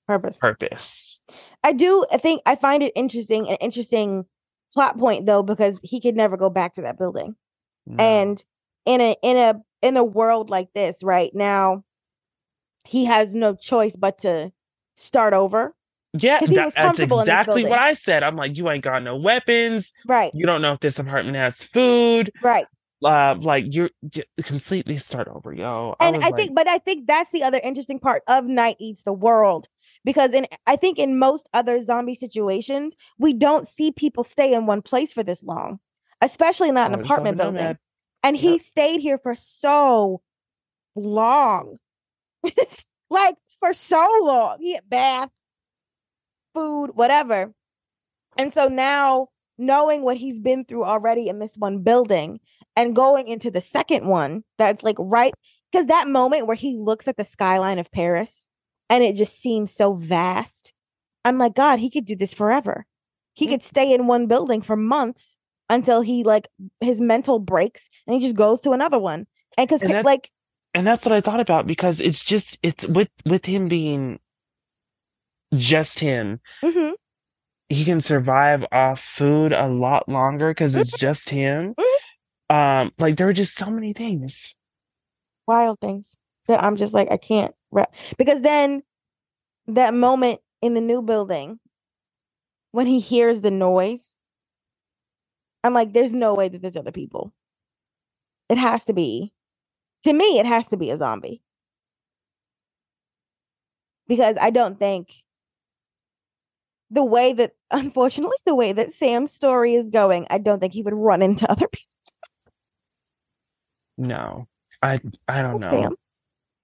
purpose. purpose. I do I think I find it interesting, an interesting plot point though, because he could never go back to that building. No. And in a in a in a world like this right now, he has no choice but to start over. Yeah, he that- was that's comfortable in this exactly what. I said. I'm like, you ain't got no weapons. Right, You don't know if this apartment has food. right. Uh, like you're, you completely start over, yo. and I like, think, but I think that's the other interesting part of Night Eats the World because in I think in most other zombie situations, we don't see people stay in one place for this long, especially not Oh, an apartment building. Nomad. And he Yep. stayed here for so long, [laughs] like for so long. He had bath, food, whatever. And so now, knowing what he's been through already in this one building and going into the second one, that's like right because that moment where he looks at the skyline of Paris and it just seems so vast. I'm like, God, he could do this forever. He Yeah. could stay in one building for months until he like his mental breaks and he just goes to another one. And because like, and that's what I thought about because it's just it's with with him being just him. mhm, he can survive off food a lot longer because it's just him. Um, like there were just so many things. wild things that I'm just like, I can't wrap because then that moment in the new building when he hears the noise, I'm like, there's no way that there's other people. It has to be, to me, it has to be a zombie. Because I don't think the way that, [laughs] unfortunately, the way that Sam's story is going, I don't think he would run into other people. [laughs] No, I I don't know. Sam.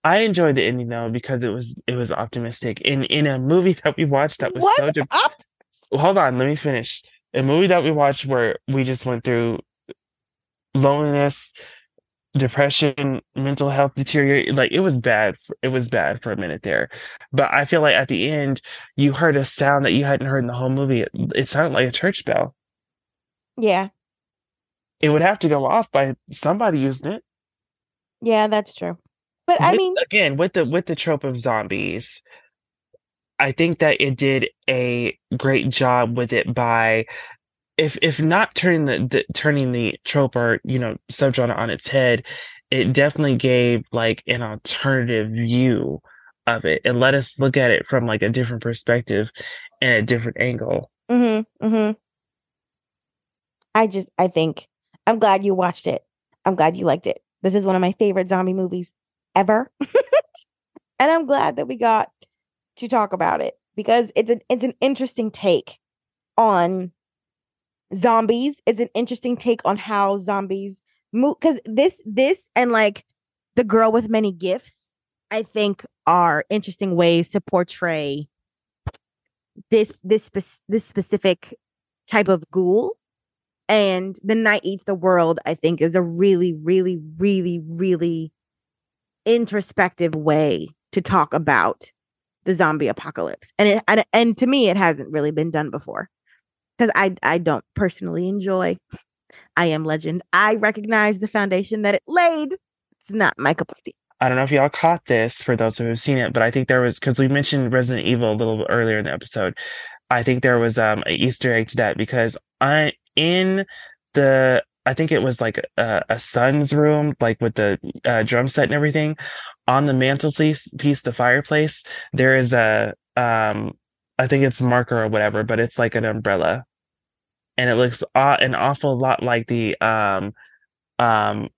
I enjoyed the ending though because it was it was optimistic. In in a movie [laughs] that we watched that was Was so. De- opt- Hold on, let me finish. A movie that we watched where we just went through loneliness, depression, mental health deteriorate. Like it was bad. It was bad for a minute there, but I feel like at the end you heard a sound that you hadn't heard in the whole movie. It, it sounded like a church bell. Yeah. It would have to go off by somebody using it. Yeah, that's true. But I mean, again with the with the trope of zombies i think that it did a great job with it by if if not turning the, the turning the trope or you know subgenre on its head it definitely gave like an alternative view of it and let us look at it from like a different perspective and a different angle mm-hmm, mm-hmm. I just, I think, I'm glad you watched it. I'm glad you liked it. This is one of my favorite zombie movies ever. [laughs] and I'm glad that we got to talk about it because it's an it's an interesting take on zombies. It's an interesting take on how zombies move cuz this this and like the girl with many gifts I think are interesting ways to portray this this this specific type of ghoul and the night eats the world i think is a really really really really introspective way to talk about the zombie apocalypse and it and, and to me it hasn't really been done before because i i don't personally enjoy i am legend i recognize the foundation that it laid it's not my cup of tea I don't know if y'all caught this for those who have seen it, but I think there was because we mentioned Resident Evil a little earlier in the episode. I think there was um an Easter egg to that because I in the I think it was like a, a son's room, like with the uh, drum set and everything. On the mantelpiece, piece, the fireplace, there is a um I think it's marker or whatever, but it's like an umbrella, and it looks aw- an awful lot like the um um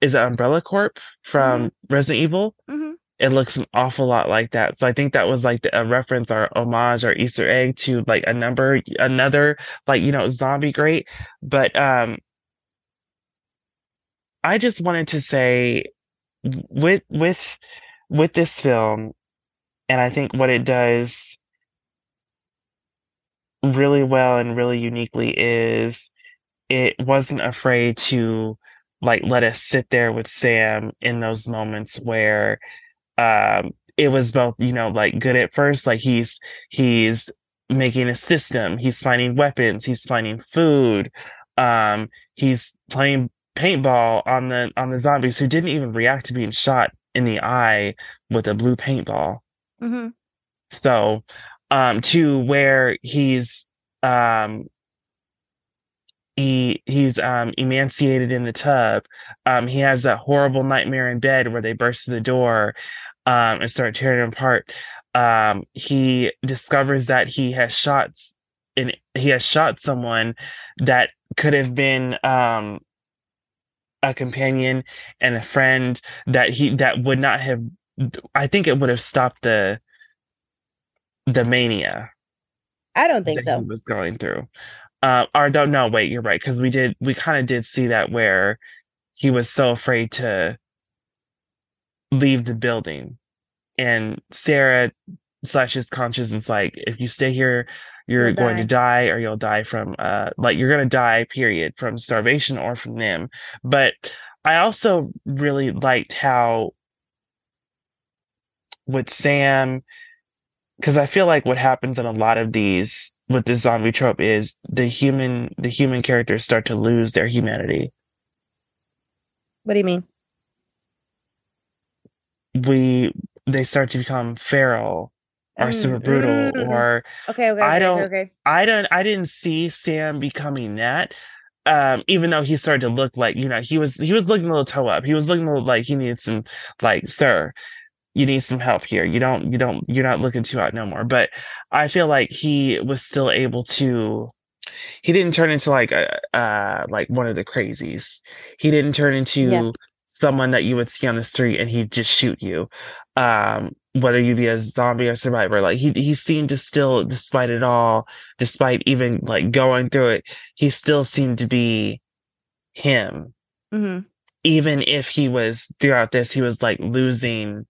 is it Umbrella Corp from Resident Evil? Mhm. It looks an awful lot like that. So I think that was like the, a reference or homage or Easter egg to like a number, another like you know zombie great. But um, I just wanted to say with with with this film, and I think what it does really well and really uniquely is it wasn't afraid to like let us sit there with Sam in those moments where um it was both you know like good at first like he's he's making a system he's finding weapons he's finding food um he's playing paintball on the on the zombies who didn't even react to being shot in the eye with a blue paintball hmm so um to where he's um he he's um emaciated in the tub um he has that horrible nightmare in bed where they burst through the door um and start tearing him apart. Um he discovers that he has shot and he has shot someone that could have been um a companion and a friend that he that would not have i think it would have stopped the the mania I don't think so. he was going through. Uh, or don't no, wait, you're right because we did we kind of did see that where he was so afraid to leave the building, and Sarah slash his conscience is like, if you stay here, you're You'll going to die, or you'll die from uh, like you're gonna die, period, from starvation or from them. But I also really liked how with Sam because I feel like what happens in a lot of these with the zombie trope is the human the human characters start to lose their humanity. What do you mean? We they start to become feral or Mm, super brutal mm. or Okay, okay, I okay, don't- okay, okay. I don't I didn't see Sam becoming that. Um, even though he started to look like, you know, he was he was looking a little toe up. He was looking a little like he needed some like, sir, you need some help here. You don't you don't you're not looking too out no more. But I feel like he was still able to he didn't turn into like a uh like one of the crazies. He didn't turn into Yeah. someone that you would see on the street and he'd just shoot you. Um whether you be a zombie or survivor, like he he seemed to still, despite it all, despite even like going through it, he still seemed to be him. hmm Even if he was throughout this, he was like losing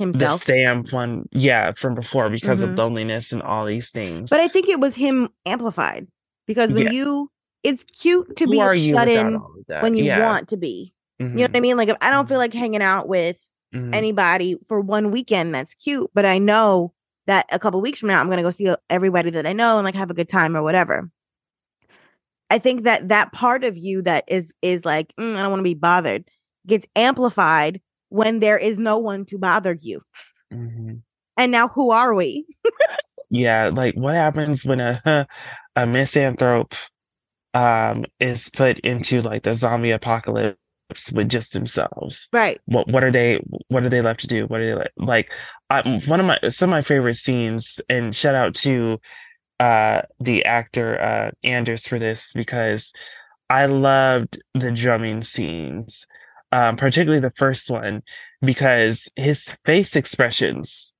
the Himself. Sam one, yeah, from before because Mhm. of loneliness and all these things. But I think it was him amplified because when Yeah. you, it's cute to Who be shut in all of that? when you Yeah. want to be. You know what I mean? Like if I don't feel like hanging out with mhm. anybody for one weekend, that's cute. But I know that a couple weeks from now, I'm gonna go see everybody that I know and like have a good time or whatever. I think that that part of you that is is like "Mm, I don't want to be bothered gets amplified when there is no one to bother you. Mhm. And now who are we? Yeah, like what happens when a a misanthrope um is put into like the zombie apocalypse with just themselves? Right. What what are they what are they left to do? What are they like like I, one of my some of my favorite scenes and shout out to uh the actor uh Anders for this because I loved the drumming scenes. Um particularly the first one because his face expressions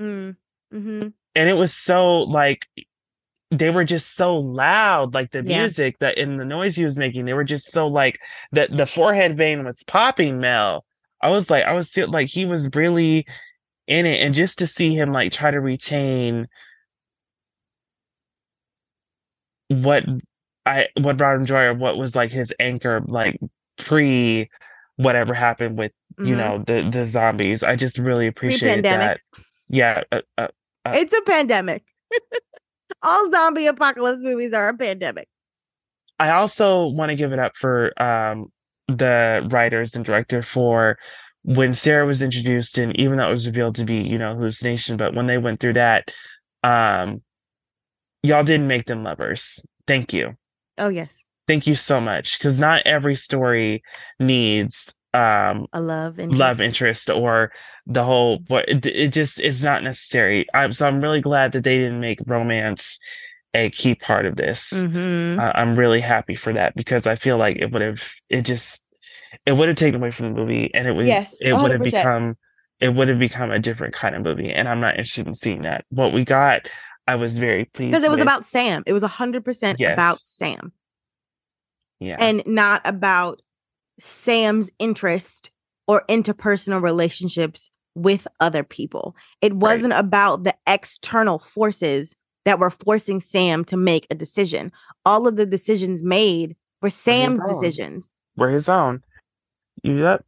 Mm. hmm and it was so like they were just so loud like the Yeah. music that in the noise he was making they were just so like the the forehead vein was popping mel i was like i was still like he was really in it and just to see him like try to retain what i what brought him joy or what was like his anchor like pre whatever happened with you Mhm. know the the zombies i just really appreciate that yeah uh, uh, uh, It's a pandemic. [laughs] All zombie apocalypse movies are a pandemic. I also want to give it up for um, the writers and director for when Sarah was introduced, and even though it was revealed to be, you know, hallucination, but when they went through that, um, y'all didn't make them lovers. Thank you. Oh yes, Thank you so much. Because not every story needs um, a love and love interest or the whole what it, it just is not necessary. I'm so I'm really glad that they didn't make romance a key part of this. hmm I- I'm really happy for that because I feel like it would have it just it would have taken away from the movie and it was Yes, it would have become it would have become a different kind of movie and I'm not interested in seeing that. What we got, I was very pleased because it was with. about Sam. It was a hundred percent about Sam yeah and not about Sam's interest or interpersonal relationships with other people. It wasn't about the external forces that were forcing Sam to make a decision. All of the decisions made were Sam's own. decisions, We're his own. Yep.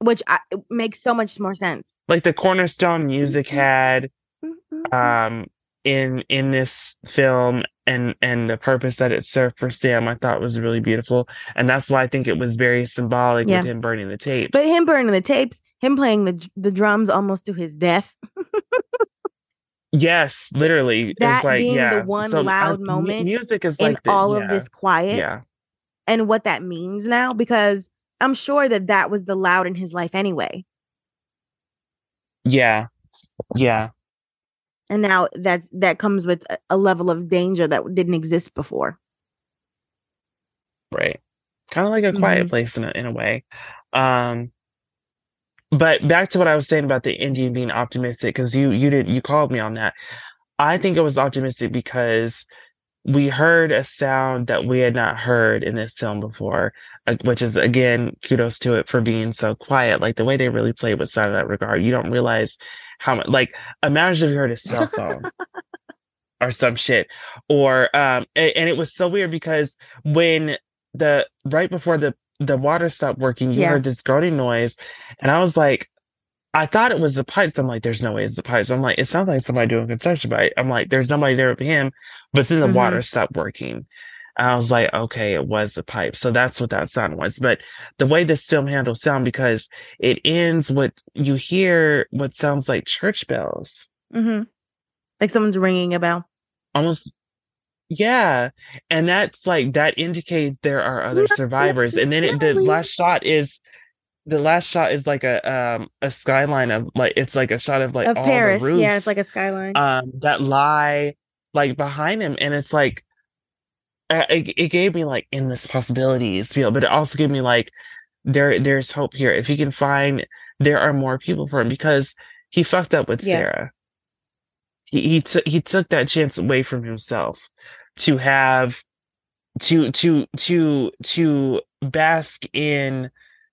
which I, makes so much more sense. Like the cornerstone music Mhm. had Mhm. um in in this film and and the purpose that it served for Sam I thought was really beautiful and that's why I think it was very symbolic Yeah. with him burning the tapes. But him burning the tapes, him playing the the drums almost to his death. [laughs] yes, literally it's That like being the one So, loud mu- moment music is in like the- all of this quiet Yeah. and what that means now because I'm sure that that was the loud in his life anyway. Yeah. Yeah. And now that that comes with a- level of danger that didn't exist before. Right. Kind of like a quiet Mhm. place in a in a way. Um but back to what I was saying about the Indian being optimistic, because you you did you called me on that. I think it was optimistic because we heard a sound that we had not heard in this film before, uh, which is again kudos to it for being so quiet. Like the way they really played with sound in that regard, you don't realize how much. Like imagine if you heard a cell phone [laughs] or some shit, or um, a- and, it was so weird because when the right before the the water stopped working, you Yeah. heard this groaning noise, and I was like. I thought it was the pipes. I'm like, there's no way it's the pipes. I'm like, it sounds like somebody doing construction, but I'm like, there's nobody there but him. But then the Mhm. water stopped working. I was like, okay, it was the pipe. So that's what that sound was. But the way this film handles sound, because it ends with you hear what sounds like church bells. hmm Like someone's ringing a bell. Almost yeah. And that's like that indicates there are other survivors. And then it, the last shot is the last shot is like a um a skyline of like it's like a shot of like of all Paris. the roofs Yeah, it's like a skyline. um that lie like behind him and it's like it, it gave me like endless possibilities feel but it also gave me like there there's hope here. If he can find there are more people for him because he fucked up with Yeah. sarah. He he took he took that chance away from himself to have to to to to bask in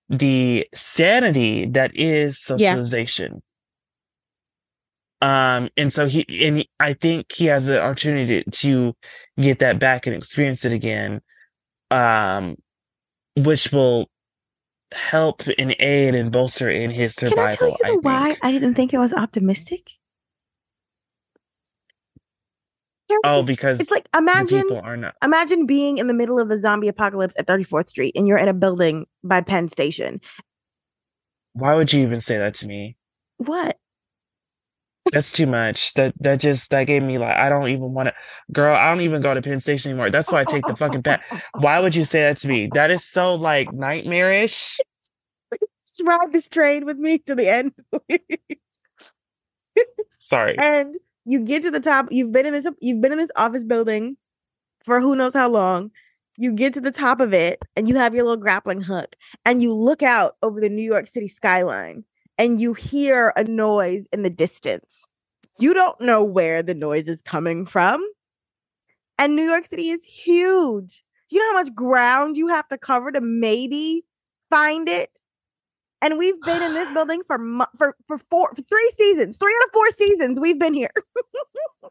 the sanity that is socialization um and so he and i think he has the opportunity to get that back and experience it again um which will help and aid and bolster in his survival. Can I tell you the why. I didn't think it was optimistic? Oh this- because it's like imagine people are not imagine being in the middle of a zombie apocalypse at 34th Street and you're in a building by Penn Station. why would you even say that to me What? That's too much that that just that gave me like i don't even want to girl i don't even go to penn station anymore that's why i take the fucking pen why would you say that to me that is so like nightmarish Just [laughs] ride this train with me to the end. sorry and you get to the top. You've been in this you've been in this office building for who knows how long. You get to the top of it and you have your little grappling hook and you look out over the New York City skyline and you hear a noise in the distance. You don't know where the noise is coming from. And New York City is huge. Do you know how much ground you have to cover to maybe find it? And we've been in this [sighs] building for mo- for for four for three seasons, three out of four seasons. We've been here. [laughs]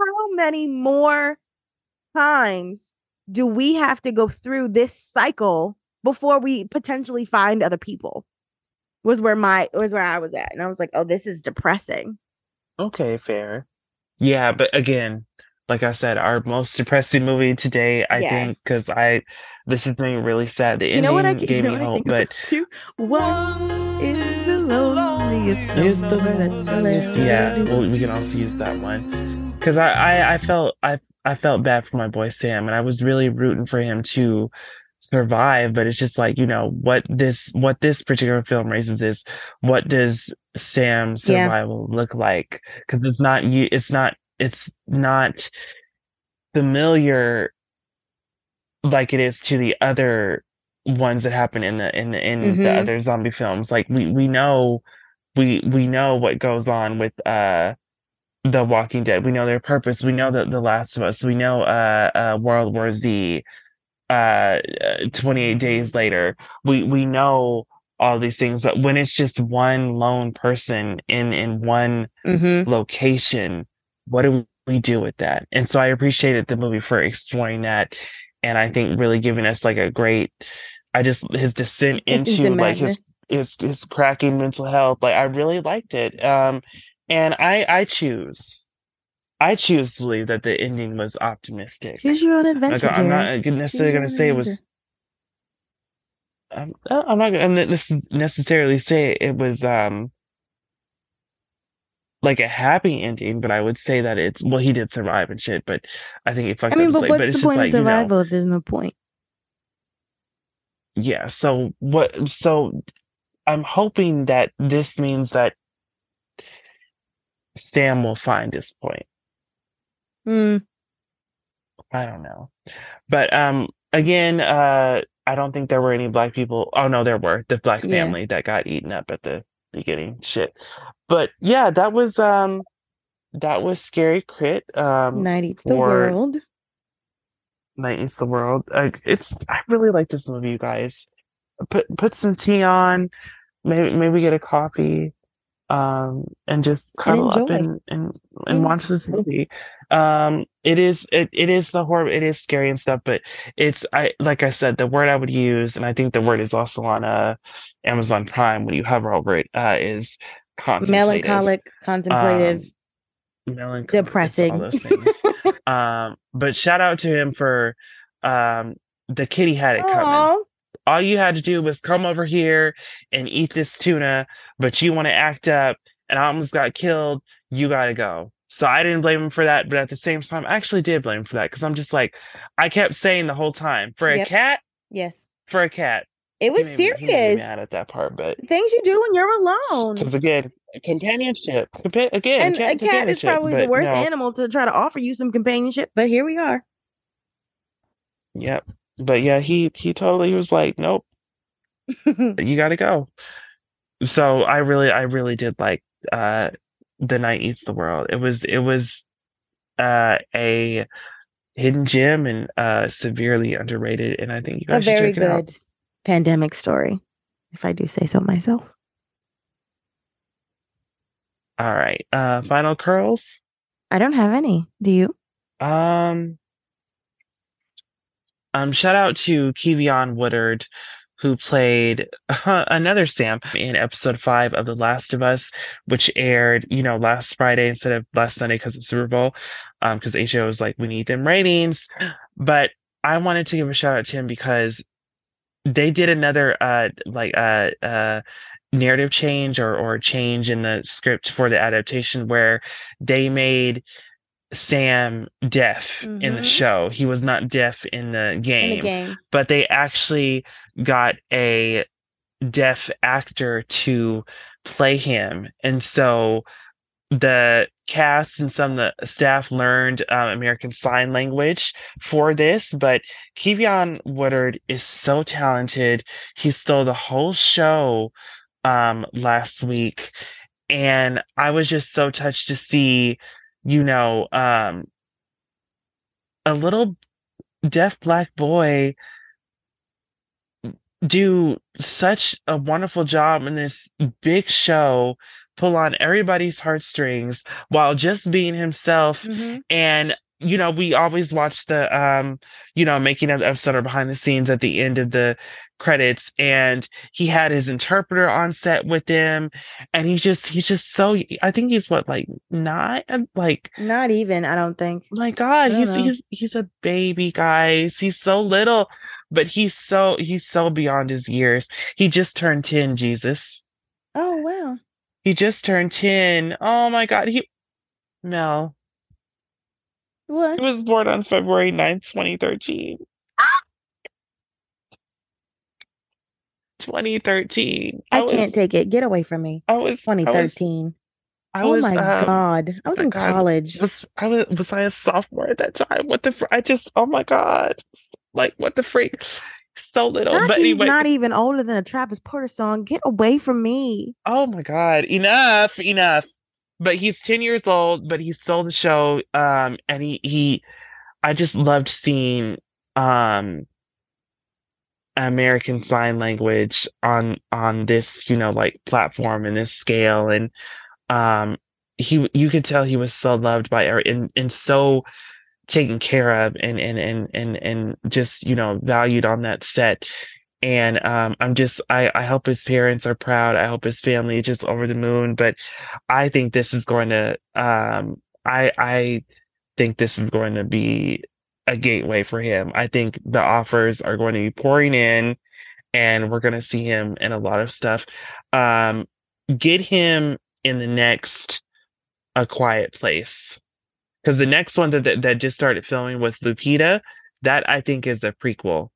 How many more times do we have to go through this cycle before we potentially find other people? Was where my was where I was at, and I was like, "Oh, this is depressing." okay fair yeah but again like i said our most depressing movie today i Yeah. think because i this is being really sad the You ending know what I gave you know me what hope but too? One is the loneliest Is the you'll yeah well we can also use that one because I, I i felt i i felt bad for my boy sam and i was really rooting for him to survive but it's just like you know what this what this particular film raises is what does sam's Yeah. survival look like? Because it's not you it's not it's not familiar like it is to the other ones that happen in the in the in the Mhm. other zombie films. Like we we know we we know what goes on with uh the walking dead. We know their purpose. We know that the last of us. We know uh uh world war z uh uh, 28 days later we we know all these things. But when it's just one lone person in in one Mm-hmm. location, what do we do with that? And so I appreciated the movie for exploring that, and I think really giving us like a great. I just his descent into like his his his cracking mental health. Like I really liked it. Um, and I I choose. I choose to believe that the ending was optimistic. Choose your own Like, adventure. I'm not necessarily going to say it was. I'm, I'm not going to necessarily say it was um like a happy ending, but I would say that it's well, he did survive and shit. But I think fucked I mean, but what's it's the point like, of you know, survival if there's no point? yeah. So what? So I'm hoping that this means that Sam will find his point. Hmm. I don't know. But um again, uh I don't think there were any black people. Oh no, there were. The black Yeah. family that got eaten up at the beginning. Shit. But yeah, that was um that was scary crit. Um Night eats the world. Night Eats the World. Like it's I really like this movie, you guys. Put put some tea on, maybe maybe get a coffee, um, and just cuddle up and and, and watch this movie. Um, it is it, it is the horror, it is scary and stuff, but it's I like I said, the word I would use, and I think the word is also on uh Amazon Prime when you hover over it, uh, is contemplative. Melancholic, contemplative, Um, melancholic, it's all depressing. those things. [laughs] Um, but shout out to him for um the kitty had it coming. All you had to do was come over here and eat this tuna, but you want to act up and I almost got killed. You gotta go. So I didn't blame him for that, but at the same time, I actually did blame him for that because I'm just like, I kept saying the whole time, for a cat, Yes. for a cat. It He was he made me serious. mad at that part, but Things you do when you're alone. because again, companionship, compa- again, And cat a cat is probably the worst no. animal to try to offer you some companionship, but here we are. Yep. But yeah, he he totally was like, nope, [laughs] you got to go. So I really, I really did like uh the night eats the world. It was, it was uh a hidden gem and uh severely underrated, and I think you a guys should very check it out. good pandemic story, if I do say so myself. All right, uh, final curls. I don't have any. Do you? Um, um, shout out to Keivonn Woodard, who played another Sam in episode five of The Last of Us, which aired, you know, last Friday instead of last Sunday because of Super Bowl. Um, because HBO was like, we need them ratings. But I wanted to give a shout out to him because they did another uh like uh uh narrative change or or change in the script for the adaptation where they made Sam deaf in the Mhm. show. He was not deaf in the game, In the game. but they actually got a deaf actor to play him. And so the cast and some of the staff learned um, American Sign Language for this, but Keivonn Woodard is so talented. He stole the whole show um, last week. And I was just so touched to see, you know, um, a little deaf black boy do such a wonderful job in this big show, pull on everybody's heartstrings while just being himself. Mhm. And you know, we always watch the um, you know, making of the episode or behind the scenes at the end of the credits, and he had his interpreter on set with him, and he's just he's just so I think he's what like nine uh, like Not even, I don't think. my god he's know. he's he's a baby guys he's so little but he's so he's so beyond his years he just turned 10 jesus Oh, wow. he just turned 10 oh my god he mel What? he was born on february 9th 2013 2013 I, was, can't take it. Get away from me. i was I was, 2013. I oh my um, god. I was in God, college. was I was was I a sophomore at that time? What the fr- I just oh my god, like what the freak, so little. Not, but he's anyway, not even older than a Travis Porter song. Get away from me. oh my god, enough, enough. But he's ten years old, but he stole the show. Um, and he he, I just loved seeing um American Sign Language on on this, you know, like platform and this scale, and um, he you could tell he was so loved by er- and and so taken care of and and and and and just you know valued on that set. And um i'm just i i hope his parents are proud. I hope his family is just over the moon. But i think this is going to um i i think this is going to be a gateway for him i think the offers are going to be pouring in and we're going to see him in a lot of stuff um get him in the next a quiet place because the next one that, that that just started filming with lupita that i think is a prequel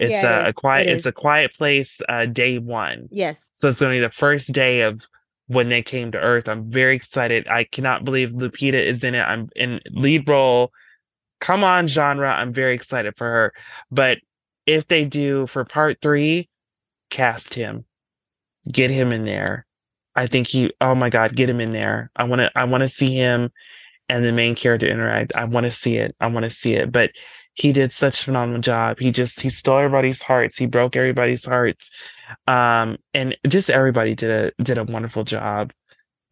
it's Yeah, it a, a quiet It it's a quiet place uh day one Yes. so it's going to be the first day of when they came to Earth. I'm very excited. I cannot believe Lupita is in it. I'm in lead role. Come on, genre. I'm very excited for her. But if they do for part three, cast him. Get him in there. I think he oh my god, get him in there. I wanna I wanna see him and the main character interact. I wanna see it. I wanna see it. But he did such a phenomenal job. He just he stole everybody's hearts. He broke everybody's hearts um and just everybody did a did a wonderful job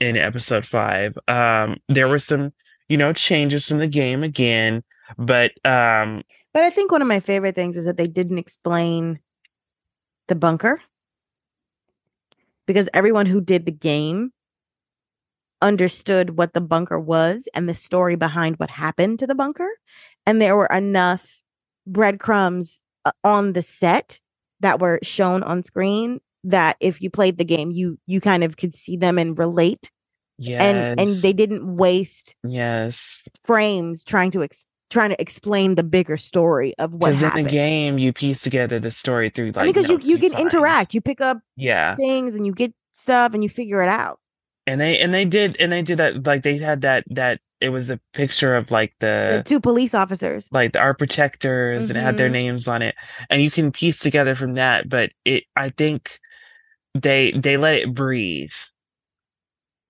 in episode five um there were some you know changes from the game again but um But I think one of my favorite things is that they didn't explain the bunker because everyone who did the game understood what the bunker was and the story behind what happened to the bunker. And there were enough breadcrumbs uh, on the set that were shown on screen that if you played the game, you you kind of could see them and relate. yes And and they didn't waste yes frames trying to ex- trying to explain the bigger story of what because in the game you piece together the story through like I mean, because you you can find. interact, you pick up yeah things and you get stuff and you figure it out. and they and they did and they did that like they had that that it was a picture of like The the two police officers. like the art protectors and it had their Mhm. names on it and you can piece together from that but it i think they they let it breathe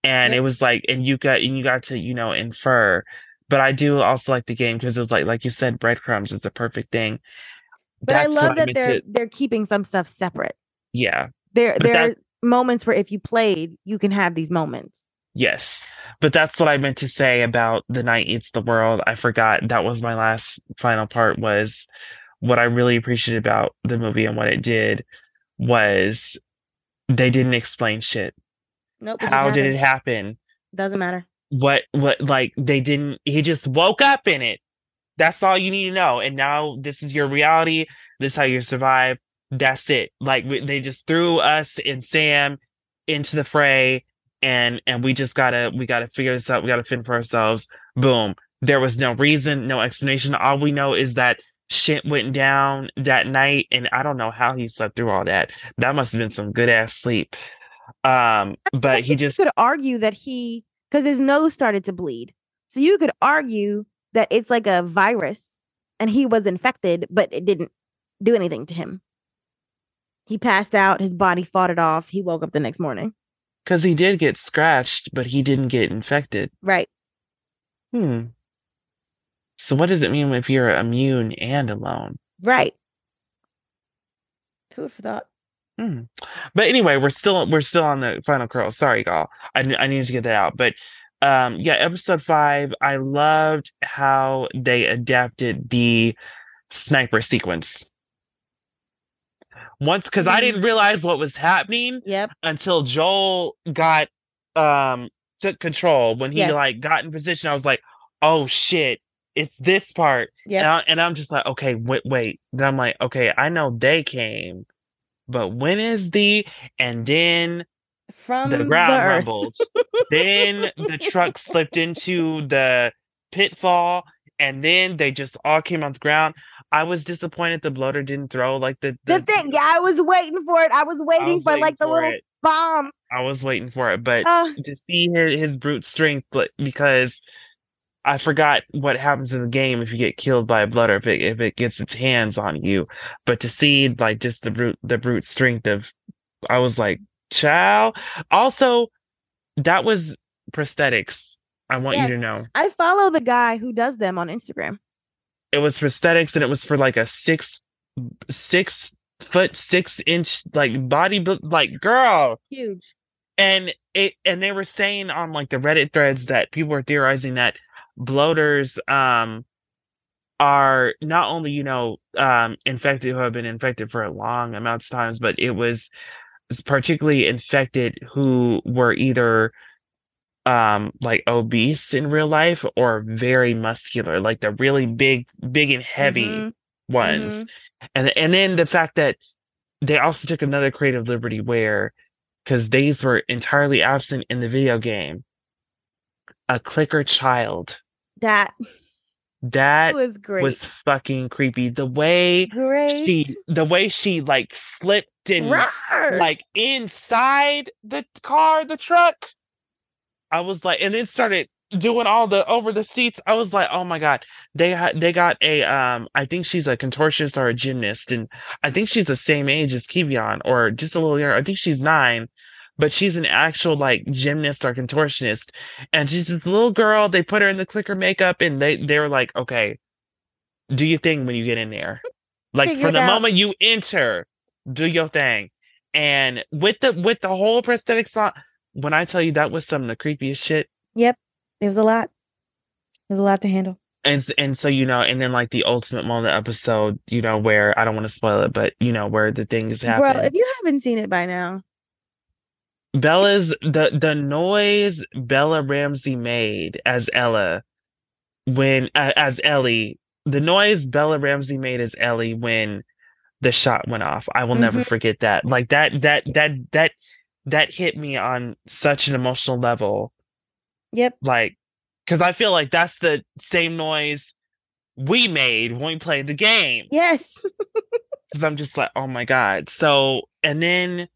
and Yep. it was like and you got and you got to you know infer but i do also like the game because of like like you said breadcrumbs is the perfect thing But I love that meant they're they're keeping some stuff separate. yeah There But there are moments where if you played, you can have these moments. Yes. But that's what I meant to say about The Night Eats the World. I forgot that was my last final part was what I really appreciated about the movie and what it did was they didn't explain shit. Nope. How did it happen? Doesn't matter. What what like they didn't he just woke up in it. That's all you need to know. And now this is your reality. This is how you survive. That's it. Like we- they just threw us and Sam into the fray and and we just gotta we gotta figure this out. We gotta fend for ourselves. Boom. There was no reason, no explanation. All we know is that shit went down that night, and I don't know how he slept through all that. That must have been some good ass sleep. Um, but he just could argue that he because his nose started to bleed. So you could argue that it's like a virus and he was infected, but it didn't do anything to him. He passed out, his body fought it off. He woke up the next morning. because he did get scratched, but he didn't get infected. Right. Hmm. So what does it mean if you're immune and alone? Right. Food for thought. Hmm. But anyway, we're still we're still on the final curl. Sorry, Gal. I I needed to get that out. But um, yeah, episode five. I loved how they adapted the sniper sequence. Once, because I Mhm. didn't realize what was happening Yep. until Joel got um took control. When he Yes. like got in position, I was like, "Oh shit, it's this part." Yeah. And, and I'm just like, "Okay, wait, wait." Then I'm like, "Okay, I know they came, but when is the?" And then From the the, ground earth. rumbled. then the truck [laughs] slipped into the pitfall, and then they just all came on the ground. I was disappointed the bloater didn't throw like the The thing, yeah, I was waiting for it. I was I waiting was for waiting like the for little it. bomb. I was waiting for it, but Uh, to see his, his brute strength like, because I forgot what happens in the game if you get killed by a bloater if it if it gets its hands on you. But to see like just the brute the brute strength of I was like, chow. Also, that was prosthetics. I want you to know. I follow the guy who does them on Instagram. It was prosthetics and it was for like a six six foot six inch like body like girl Huge. and it and they were saying on like the reddit threads that people were theorizing that bloaters um are not only you know um infected who have been infected for a long amounts of times but it was particularly infected who were either um like obese in real life or very muscular like the really big big and heavy Mhm, ones mhm. and and then the fact that they also took another creative liberty where because these were entirely absent in the video game a clicker child That that was great. was fucking creepy the way great. she the way she like flipped and Rawr. like inside the car the truck i was like and then started doing all the over the seats i was like oh my god they had they got a um i think she's a contortionist or a gymnast and i think she's the same age as Keivonn or just a little younger i think she's nine but she's an actual like gymnast or contortionist and she's this little girl they put her in the clicker makeup and they they were like okay do your thing when you get in there like Figure from the out. moment you enter do your thing and with the with the whole prosthetic on when i tell you that was some of the creepiest shit Yep. It was a lot. It was a lot to handle. and and so you know and then like the ultimate moment episode you know where i don't want to spoil it but you know where the things happen Well, if you haven't seen it by now, bella's the the noise bella ramsey made as ella when uh, as ellie the noise bella ramsey made as ellie when the shot went off i will never Mhm. forget that like that that that that that hit me on such an emotional level yep. like because i feel like that's the same noise we made when we played the game Yes. [laughs] because i'm just like oh my god so and then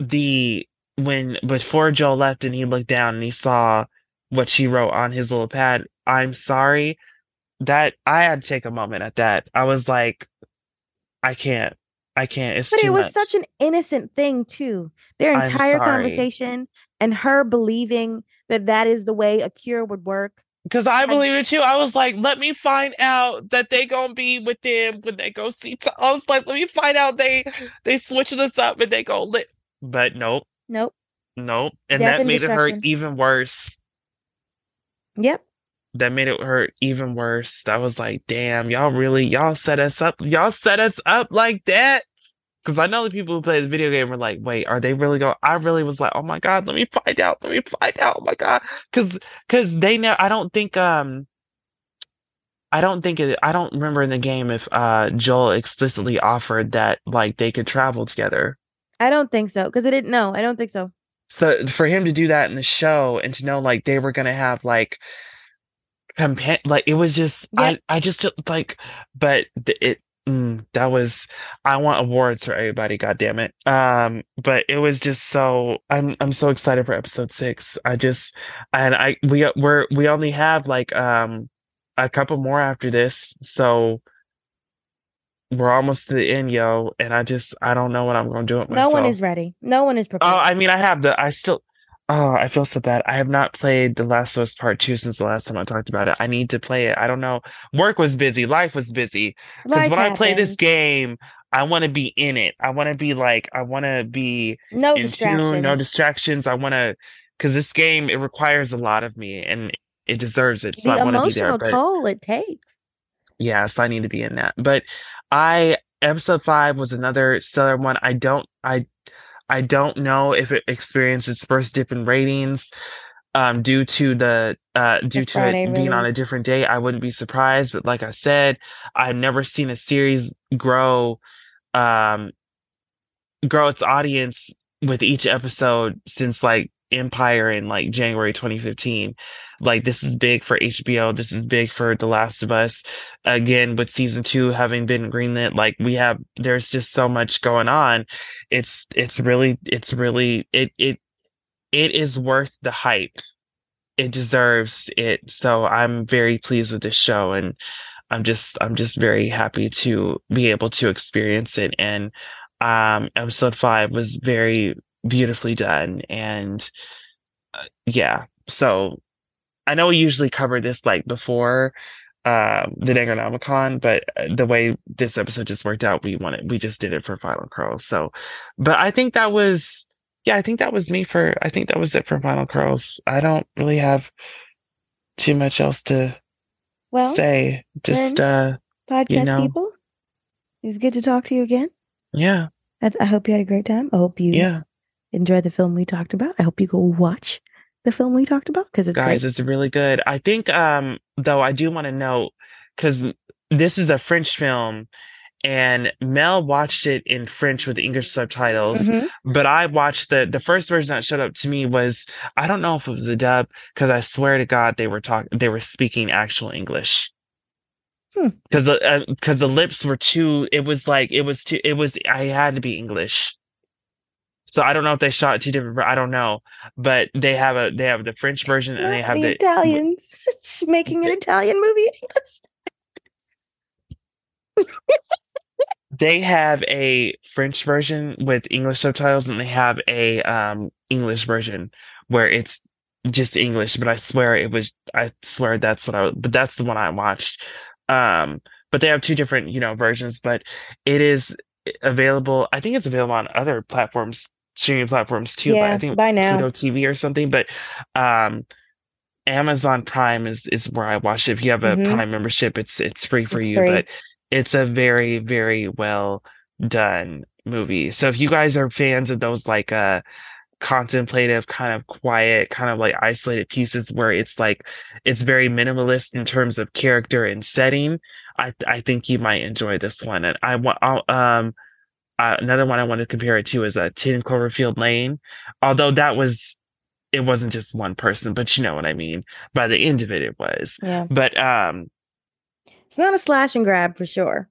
the when before joel left and he looked down and he saw what she wrote on his little pad i'm sorry that i had to take a moment at that i was like i can't i can't it's But it was much such an innocent thing too. Their entire conversation and her believing that that is the way a cure would work. Because I believe it too. I was like, let me find out that they gonna be with them when they go see. T- I was like, let me find out they they switch this up and they go lit. But nope, Nope. nope, and Death that and made it hurt even worse. Yep. That made it hurt even worse. That was like, damn, y'all really y'all set us up. Y'all set us up like that. Because I know the people who play the video game were like, wait, are they really going? I really was like, oh my god, let me find out. Let me find out. Oh my god, because because they know. I don't think um. I don't think it. I don't remember in the game if uh Joel explicitly offered that like they could travel together. I don't think so because I didn't. know. I don't think so. So for him to do that in the show and to know like they were gonna have like compa- like it was just Yep. I I just like but it mm, that was I want awards for everybody god damn it um but it was just so I'm I'm so excited for episode 6 I just and I we we're we only have like um a couple more after this so we're almost to the end yo and I just I don't know what I'm going to do with No one is ready. No one is prepared. Oh, I mean, I have the. I still. Oh, I feel so bad. I have not played The Last of Us Part Two since the last time I talked about it. I need to play it. I don't know. Work was busy. Life was busy. Because when I play this game, I want to be in it. I want to be like. I want to be no in tune. No distractions. I want to. Because this game it requires a lot of me, and it deserves it. So the I want to be there. emotional But toll it takes. yeah, so I need to be in that. But I episode five was another stellar one. I don't I I don't know if it experienced its first dip in ratings um due to the uh due to Friday it being on a different day. I wouldn't be surprised, but like I said, I've never seen a series grow um grow its audience with each episode since like Empire in like January 2015. Like this is big for HBO. This is big for The Last of Us. Again, with season two having been greenlit, like we have, there's just so much going on. It's it's really it's really it it it is worth the hype. It deserves it. So I'm very pleased with this show, and I'm just I'm just very happy to be able to experience it. And um, episode five was very beautifully done, and uh, yeah. So I know we usually cover this like before um the Negronomicon, but uh, the way this episode just worked out, we wanted we just did it for Final Curls. So, but I think that was yeah, I think that was me for I think that was it for Final Curls. I don't really have too much else to Well, say. Just uh podcast know. people, it was good to talk to you again. yeah, I, I hope you had a great time. I hope you yeah. enjoyed the film we talked about. I hope you go watch the film we talked about because it's guys great. it's really good i think um though i do want to note because this is a french film and mel watched it in french with english subtitles Mhm. but i watched the the first version that showed up to me was i don't know if it was a dub because i swear to god they were talking they were speaking actual english Hmm. because the because the lips were too it was like it was too it was i had to be english so i don't know if they shot two different i don't know but they have a they have the french version and they have the the Italians [laughs] making an Italian movie in English. they have a French version with English subtitles and they have a um English version where it's just English, but I swear it was I swear that's what I but that's the one I watched. Um but they have two different, you know, versions, but it is available. I think it's available on other platforms, streaming platforms too, but yeah, I think by now. Pluto TV or something, but um Amazon Prime is is where I watch it. If you have a Mhm. Prime membership, it's it's free for It's you, free. but it's a very very well done movie. So if you guys are fans of those like uh contemplative kind of quiet kind of like isolated pieces where it's like it's very minimalist in terms of character and setting, I I think you might enjoy this one. And I want um uh, another one I want to compare it to is a uh, 10 Cloverfield Lane. Although that was it wasn't just one person, but you know what I mean. By the end of it, it was. Yeah, But um, it's not a slash and grab for sure.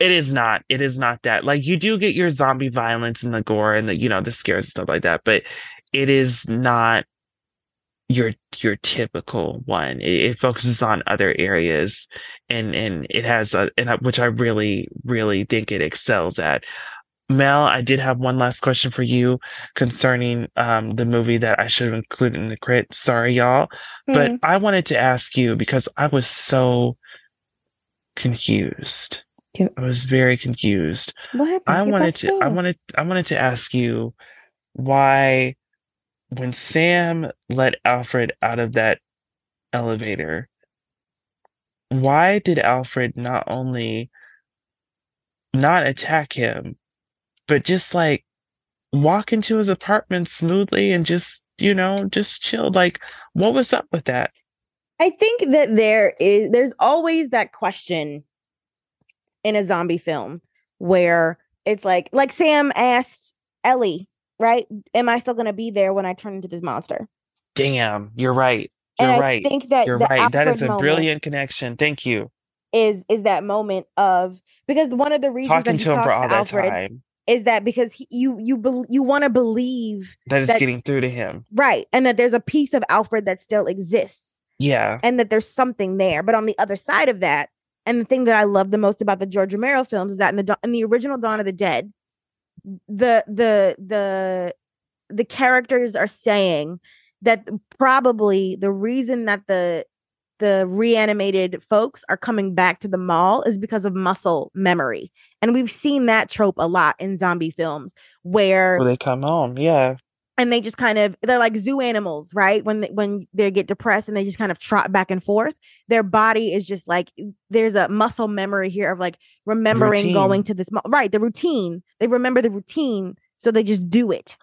it is not. It is not that. Like you do get your zombie violence and the gore and the you know the scares and stuff like that, but it is not your your typical one. It, it focuses on other areas, and and it has a and I- which I really really think it excels at. Mel, I did have one last question for you concerning um the movie that I should have included in the crit. Sorry, y'all. But Hmm. I wanted to ask you because I was so confused. I was very confused. what happened? I ¿Qué wanted to I wanted I wanted to ask you why when Sam let Alfred out of that elevator, why did Alfred not only not attack him, but just like walk into his apartment smoothly and just, you know, just chill? Like, what was up with that? I think that there is there's always that question in a zombie film where it's like like Sam asked Ellie, right? Am I still gonna be there when I turn into this monster? Damn, you're right. You're and I right. think that You're right. That is a brilliant connection. Thank you. is is that moment of because one of the reasons Talking that he to him for all to that Alfred time. Is that because he, you you bel you want to believe That is that- getting through to him. right and that there's a piece of Alfred that still exists Yeah. and that there's something there. But on the other side of that, and the thing that I love the most about the George Romero films is that in the in the original Dawn of the Dead, the the the the characters are saying that probably the reason that the the reanimated folks are coming back to the mall is because of muscle memory. And we've seen that trope a lot in zombie films where When they come home. Yeah. and they just kind of they're like zoo animals right when they, when they get depressed and they just kind of trot back and forth their body is just like there's a muscle memory here of like remembering Routine. going to this mo- right the routine they remember the routine so they just do it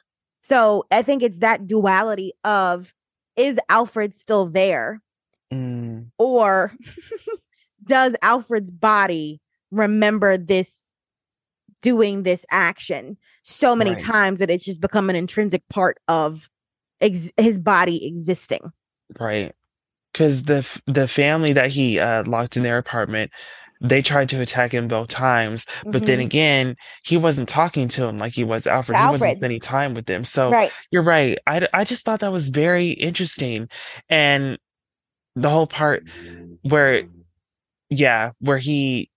so i think it's that duality of is alfred still there Mm, or does alfred's body remember this doing this action so many Right. times that it's just become an intrinsic part of ex- his body existing right. Because the f- the family that he uh, locked in their apartment, they tried to attack him both times. But then Mhm. again, he wasn't talking to him like he was Alfred. To He wasn't spending time with them. So right you're right. I, I just thought that was very interesting. And the whole part where, mm-hmm. yeah, where he,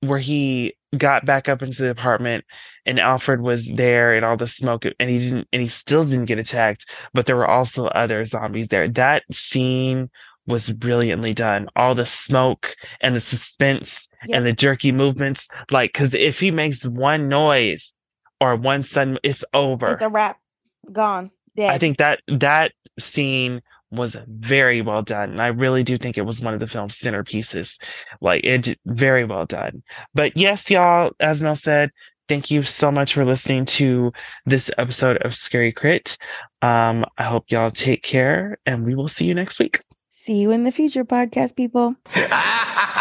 where he got back up into the apartment and Alfred was there and all the smoke and he didn't, and he still didn't get attacked, but there were also other zombies there. That scene was brilliantly done. All the smoke and the suspense and the jerky movements. Like, because if he makes one noise or one sudden, it's over. It's a wrap. Gone. Dead. I think that that scene was very well done. And I really do think it was one of the film's centerpieces. Like it very well done. But yes, y'all, as Mel said, thank you so much for listening to this episode of Scary Crit. Um, I hope y'all take care and we will see you next week. See you in the future, podcast people. [laughs]